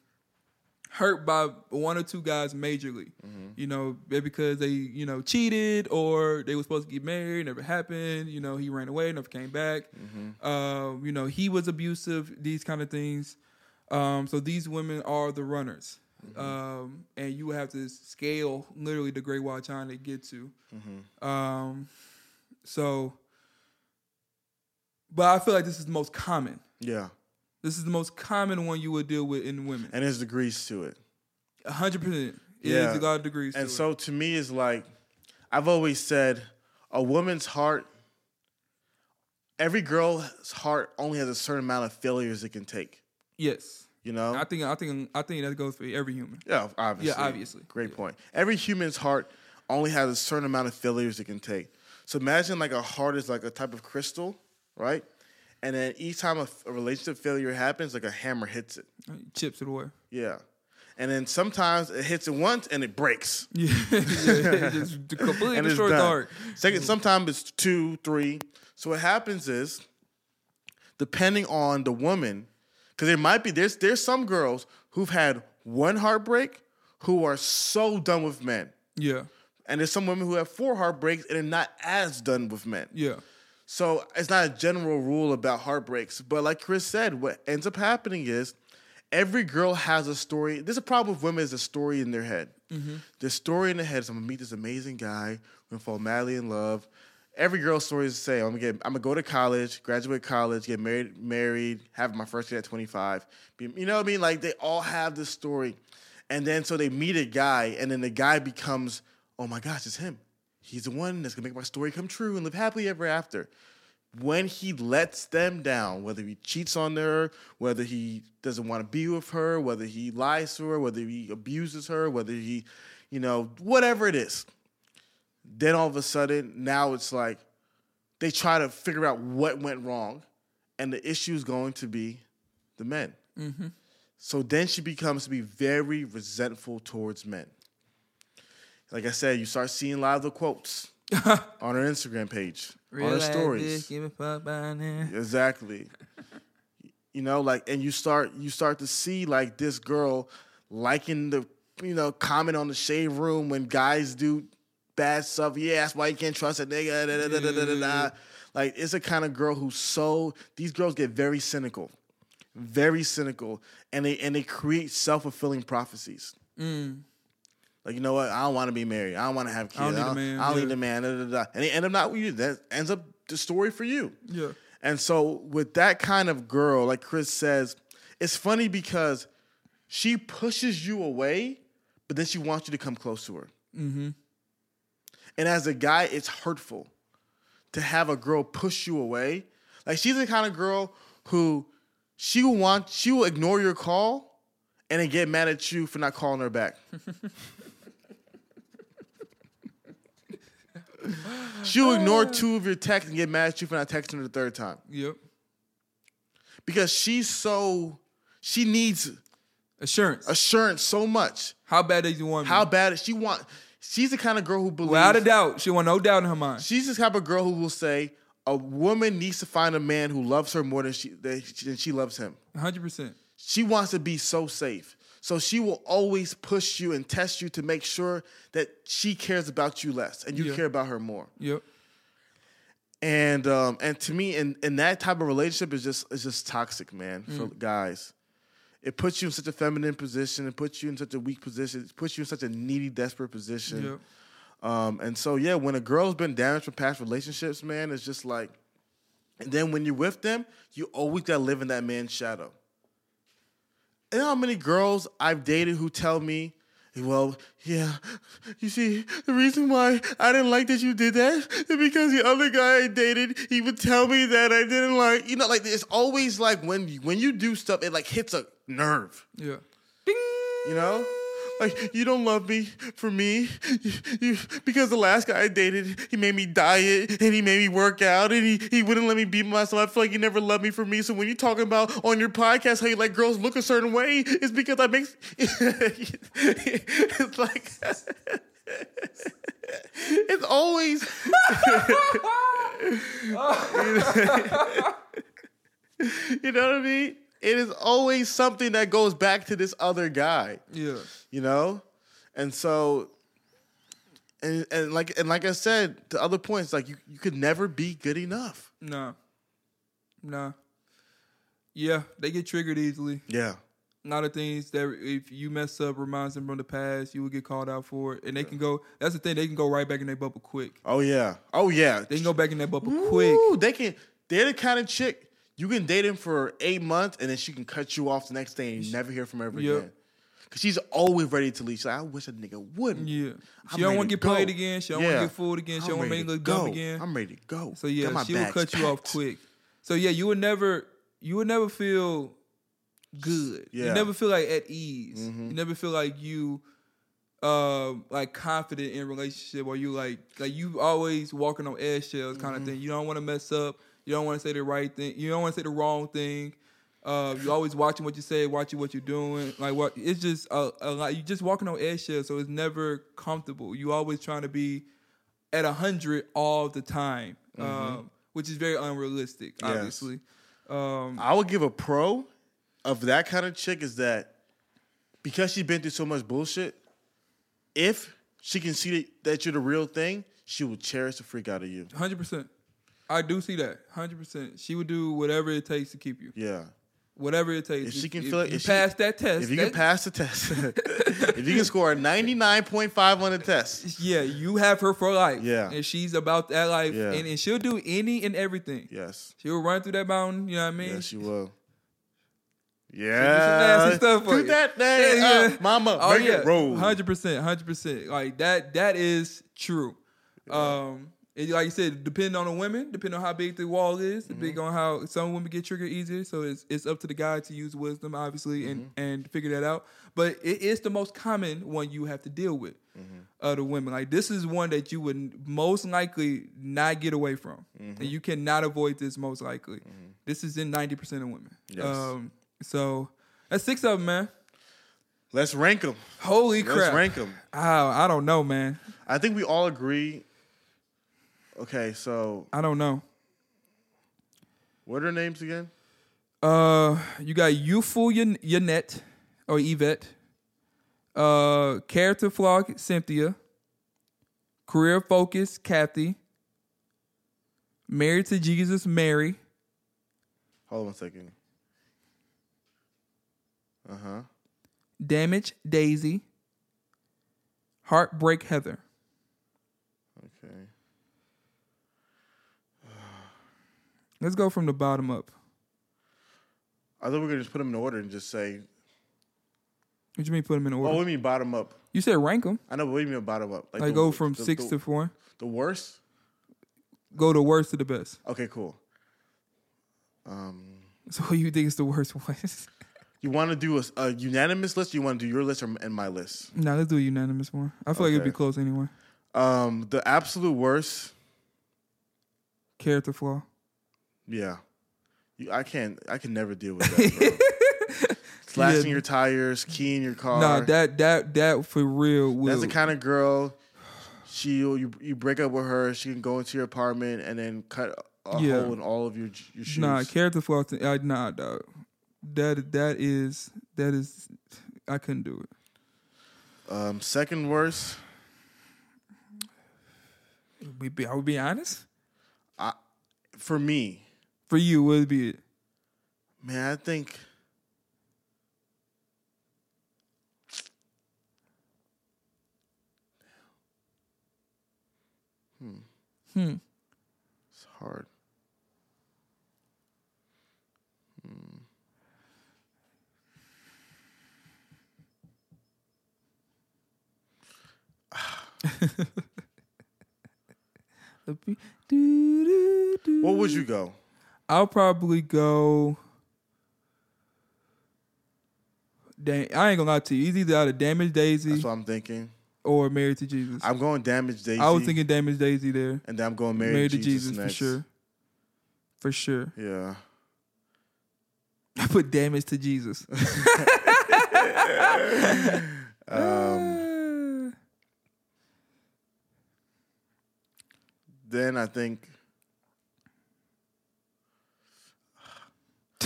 hurt by one or two guys majorly. Mm-hmm. You know, because they, you know, cheated or they were supposed to get married, never happened. You know, he ran away, never came back. Mm-hmm. Um, you know, he was abusive, these kind of things. Um, so these women are the runners. Mm-hmm. Um, and you have to scale literally the Great Wall of China to get to. Mm-hmm. Um, so, but I feel like this is the most common. Yeah. This is the most common one you would deal with in women. And there's degrees to it. A hundred percent. It Yeah. is a lot of degrees. And to so to me, it's like I've always said, a woman's heart. Every girl's heart only has a certain amount of failures it can take. yes, You know. I think I think I think that goes for every human. Yeah, obviously. Yeah, obviously. Great point. Every human's heart only has a certain amount of failures it can take. So imagine like a heart is like a type of crystal, right? And then each time a, a relationship failure happens, like a hammer hits it. Uh, chips it away. Yeah. And then sometimes it hits it once and it breaks. (laughs) Yeah, yeah it just (laughs) completely and destroys the heart. Second, mm. sometimes it's two, three. So what happens is, depending on the woman, because there might be there's there's some girls who've had one heartbreak who are so done with men, Yeah, and there's some women who have four heartbreaks and are not as done with men. yeah, So it's not a general rule about heartbreaks, but like Chris said, what ends up happening is every girl has a story. There's a problem with women is a story in their head. Mm-hmm. The story in the head is I'm gonna meet this amazing guy, I'm gonna fall madly in love. Every girl's story is the same. I'm gonna get, I'm gonna go to college, graduate college, get married, married, have my first kid at 25. Be- You know what I mean? Like they all have this story, and then so they meet a guy, and then the guy becomes, oh my gosh, it's him. He's the one that's gonna make my story come true and live happily ever after when he lets them down, whether he cheats on her, whether he doesn't want to be with her, whether he lies to her, whether he abuses her, whether he, you know, whatever it is, then all of a sudden, now it's like they try to figure out what went wrong, and the issue is going to be the men. Mm-hmm. So then she becomes to be very resentful towards men. Like I said, you start seeing a lot of the quotes (laughs) on her Instagram page, on her stories. give a fuck about. Exactly. you know, like, and you start you start to see like this girl liking the you know comment on the shade room when guys do bad stuff. Yeah, that's why you can't trust a nigga. Da, da, da, da, da, da. Like, it's a kind of girl who's so. These girls get very cynical, very cynical, and they and they create self fulfilling prophecies. Like, you know what? I don't want to be married. I don't want to have kids. I don't need a I don't, man, I don't yeah. need a man. Da, da, da. And they end up not with you. That ends up the story for you. Yeah. And so with that kind of girl, like Chris says, it's funny because she pushes you away, but then she wants you to come close to her. Mm-hmm. And as a guy, it's hurtful to have a girl push you away. Like she's the kind of girl who she will want she will ignore your call and then get mad at you for not calling her back. (laughs) (laughs) She'll ignore oh. two of your texts and get mad at you for not texting her the third time Yep. because she's so she needs Assurance. assurance so much. How bad does you want me? How bad is she want? She's the kind of girl who believes. Without a doubt, she want no doubt in her mind. She's the type of girl who will say a woman needs to find a man who loves her more than she, than she loves him. hundred percent. She wants to be so safe. So she will always push you and test you to make sure that she cares about you less and you Yeah. care about her more. Yep. And um, and to me, in, in that type of relationship is just is just toxic, man, for Mm. guys. It puts you in such a feminine position. It puts you in such a weak position. It puts you in such a needy, desperate position. Yep. Um, and so yeah, when a girl's been damaged from past relationships, man, it's just like, and then when you're with them, you always gotta live in that man's shadow. You know how many girls I've dated who tell me, well, yeah, you see, the reason why I didn't like that you did that is because the other guy I dated, he would tell me that I didn't like, you know, like it's always like when you, when you do stuff, it like hits a nerve. Yeah. You know? Like you don't love me for me, you, you, because the last guy I dated, he made me diet and he made me work out and he, he wouldn't let me be myself. I feel like you never loved me for me. So when you're talking about on your podcast how you like girls look a certain way, it's because I make (laughs) it's like (laughs) it's always (laughs) you know what I mean. It is always something that goes back to this other guy Yeah. you know and so and, and like and like i said the other points like you, you could never be good enough Nah. Nah. Yeah, they get triggered easily. yeah A lot of things that if you mess up reminds them from the past, you will get called out for it. And they can go that's the thing, they can go right back in their bubble quick. oh yeah oh yeah They can go back in their bubble quick. Ooh, they can they're the kind of chick you can date him for eight months and then she can cut you off the next day and you never hear from her ever Yep. again because she's always ready to leave she's like i wish a nigga wouldn't Yeah. I'm She don't want to get played again. She don't Yeah. want to get fooled again. She I'm don't want to make look dumb again. i'm ready to go So yeah, she will cut you off quick. So yeah, you would never you would never feel good. Yeah. Mm-hmm. You never feel like at ease. You never feel like you uh like confident in relationship or you like like you always walking on eggshells kind Mm-hmm. of thing. You don't want to mess up. You don't want to say the right thing. You don't want to say the wrong thing. Uh, you always watching what you say, watching what you're doing. Like what? It's just a, a lot. You're just walking on eggshells, so it's never comfortable. You always trying to be at hundred all the time, um, which is very unrealistic. Mm-hmm. Yes. Obviously, um, I would give a pro of that kind of chick is that because she's been through so much bullshit, if she can see that, that you're the real thing, she will cherish the freak out of you. hundred percent. I do see that. Hundred percent. She would do whatever it takes to keep you. Yeah. Whatever it takes. If she can if feel it- if she- pass that test. If you that- can pass the test, (laughs) (laughs) if you can score a 99.5 on the test, yeah, you have her for life. Yeah. and she's about that life, Yeah. and, and she'll do any and everything. yes. She'll run through that mountain. You know what I mean? Yes, she will. some Yeah. nasty stuff for Do that thing Yeah, yeah. mama. Oh yeah, hundred percent, hundred percent. Like that. That is true. Um, it, like you said, depending on the women, depending on how big the wall is, Mm-hmm. depending on how some women get triggered easier. So it's it's up to the guy to use wisdom, obviously, and Mm-hmm. and figure that out. But it is the most common one you have to deal with. Mm-hmm. Uh, the women like this is one that you would most likely not get away from, Mm-hmm. and you cannot avoid this most likely. This is in ninety percent of women. Yes. Um, so that's six of them, man. Let's rank them. Holy crap. Let's rank them. I, I don't know, man. I think we all agree. Okay, so I don't know. what are their names again? Uh, you got youthful Yan- Yanette or Yvette. Uh, character flaw Cynthia. Career focus Kathy. Married to Jesus Mary. Hold on one second. Uh huh. Damage Daisy. Heartbreak Heather. Okay. Let's go from the bottom up. I thought we were gonna just put them in order and just say. What you mean put them in Oh, order? what do you mean bottom up? you said rank them. I know, but what do you mean bottom up? Like the- go from the- six the, to four. the worst. Go to worst to the best. Okay, cool. Um, So what you think is the worst (laughs) one? you want to do a, a unanimous list? Or you want to do your list or, and my list? nah, let's do a unanimous one. I feel like it'd be Okay. close anyway. Um, the absolute worst. Character flaw. Yeah, you, I can't. I can never deal with (laughs) that. Slashing Yeah. your tires, keying your car. Nah, that that that for real. Will. That's the kind of girl. She you you break up with her. She can go into your apartment and then cut a Yeah. hole in all of your your shoes. Nah, character flaw. Uh, nah, dog. That that is that is I couldn't do it. Um, second worst, We be, I would be honest. for me, For you, what would be it? man, I think. Hmm. Hmm. It's hard. (laughs) What would you go? I'll probably go. Dang, I ain't gonna lie to you. It's either out of Damage Daisy That's what I'm thinking. or Married to Jesus. I'm going Damage Daisy. I was thinking Damage Daisy there. and then I'm going Married, Married, to Jesus, for sure. For sure. Yeah. (laughs) I put Damage to Jesus. (laughs) Um, (sighs) then I think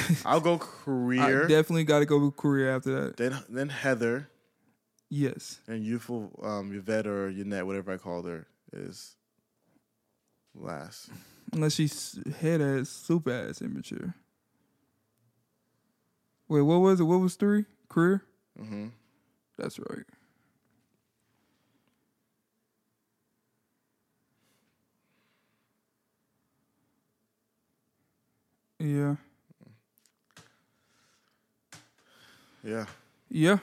(laughs) I'll go I career. definitely got to go with career after that. then then Heather Yes. and youthful um, Yvette or Yannette, whatever I called her, is last. Unless she's head ass, super ass immature. Wait, what was it? What was three? Career? hmm That's right. Yeah. Yeah. Yeah.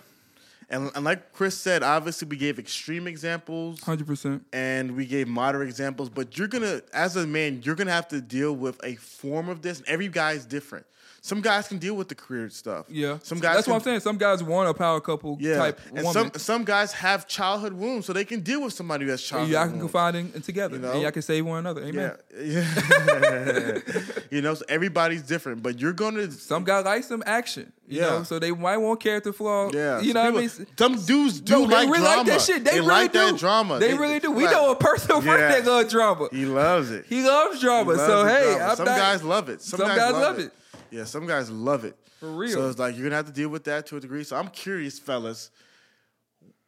And, and like Chris said, obviously we gave extreme examples Hundred percent. and we gave moderate examples, but you're gonna, as a man, you're gonna have to deal with a form of this, and every guy is different. Some guys can deal with the career stuff. Yeah. Some guys. That's can, what I'm saying. Some guys want a power couple Yeah. type and woman. some some guys have childhood wounds, so they can deal with somebody who has childhood y'all can confide in, in together. You know? And y'all can save one another. Amen. Yeah, (laughs) yeah. (laughs) you know, so everybody's different, but you're gonna. Some guys like some action. You Yeah. know, so they might want character flaw. Yeah, You know what I mean? Some dudes do No, they like really drama. like that shit. They, really like do. that drama. They, really do. We like- know a personal (laughs) friend Yeah. that loves drama. He loves it. He loves drama. He loves so hey, drama. I'm some not, guys love it. Some, some guys, guys love, love it. it. Yeah, some guys love it. For real. So it's like you're gonna have to deal with that to a degree. So I'm curious, fellas.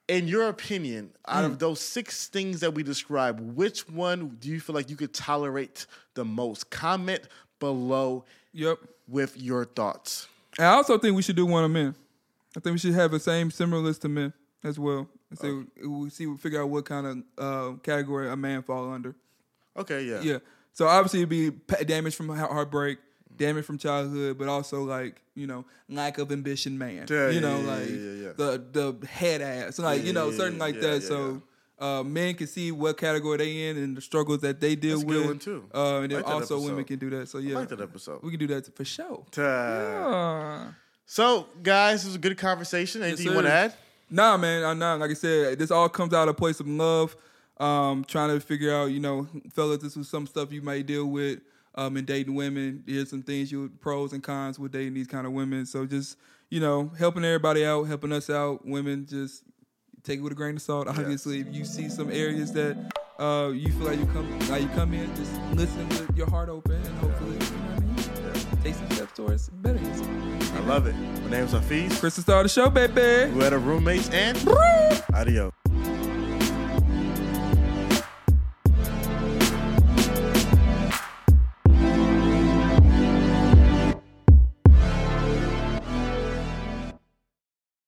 In your opinion, out Hmm. of those six things that we described, which one do you feel like you could tolerate the most? Comment below Yep. with your thoughts. I also think we should do one of men. I think we should have the same similar list to men as well. And So we see, we figure out what kind of uh, category a man fall under. Okay, yeah. Yeah. So obviously it'd be damage from heartbreak, damage from childhood, but also like you know lack of ambition, man. Yeah, you know yeah, like yeah, yeah, yeah. the the head ass, like you know yeah, certain like yeah, that. yeah, so. Uh, men can see what category they in and the struggles that they deal That's with. too. Uh, and then Like also women can do that. So I yeah, like that episode. we can do that for sure. Ta- Ah. So, guys, this was a good conversation. Anything you want to add? Nah, man, I'm not. Like I said, this all comes out of a place of love. Um, trying to figure out, you know, fellas, this was some stuff you might deal with um, in dating women. Here's some things you pros and cons with dating these kind of women. So just, you know, helping everybody out, helping us out. Women, just take it with a grain of salt. Obviously, if you see some areas that uh, you feel like you come, like you come in, just listen with your heart open, and hopefully, you know what I mean, take some steps towards better. I love it. My name's Hafeez. Chris, the star of the show, baby. We're the roommates and adios.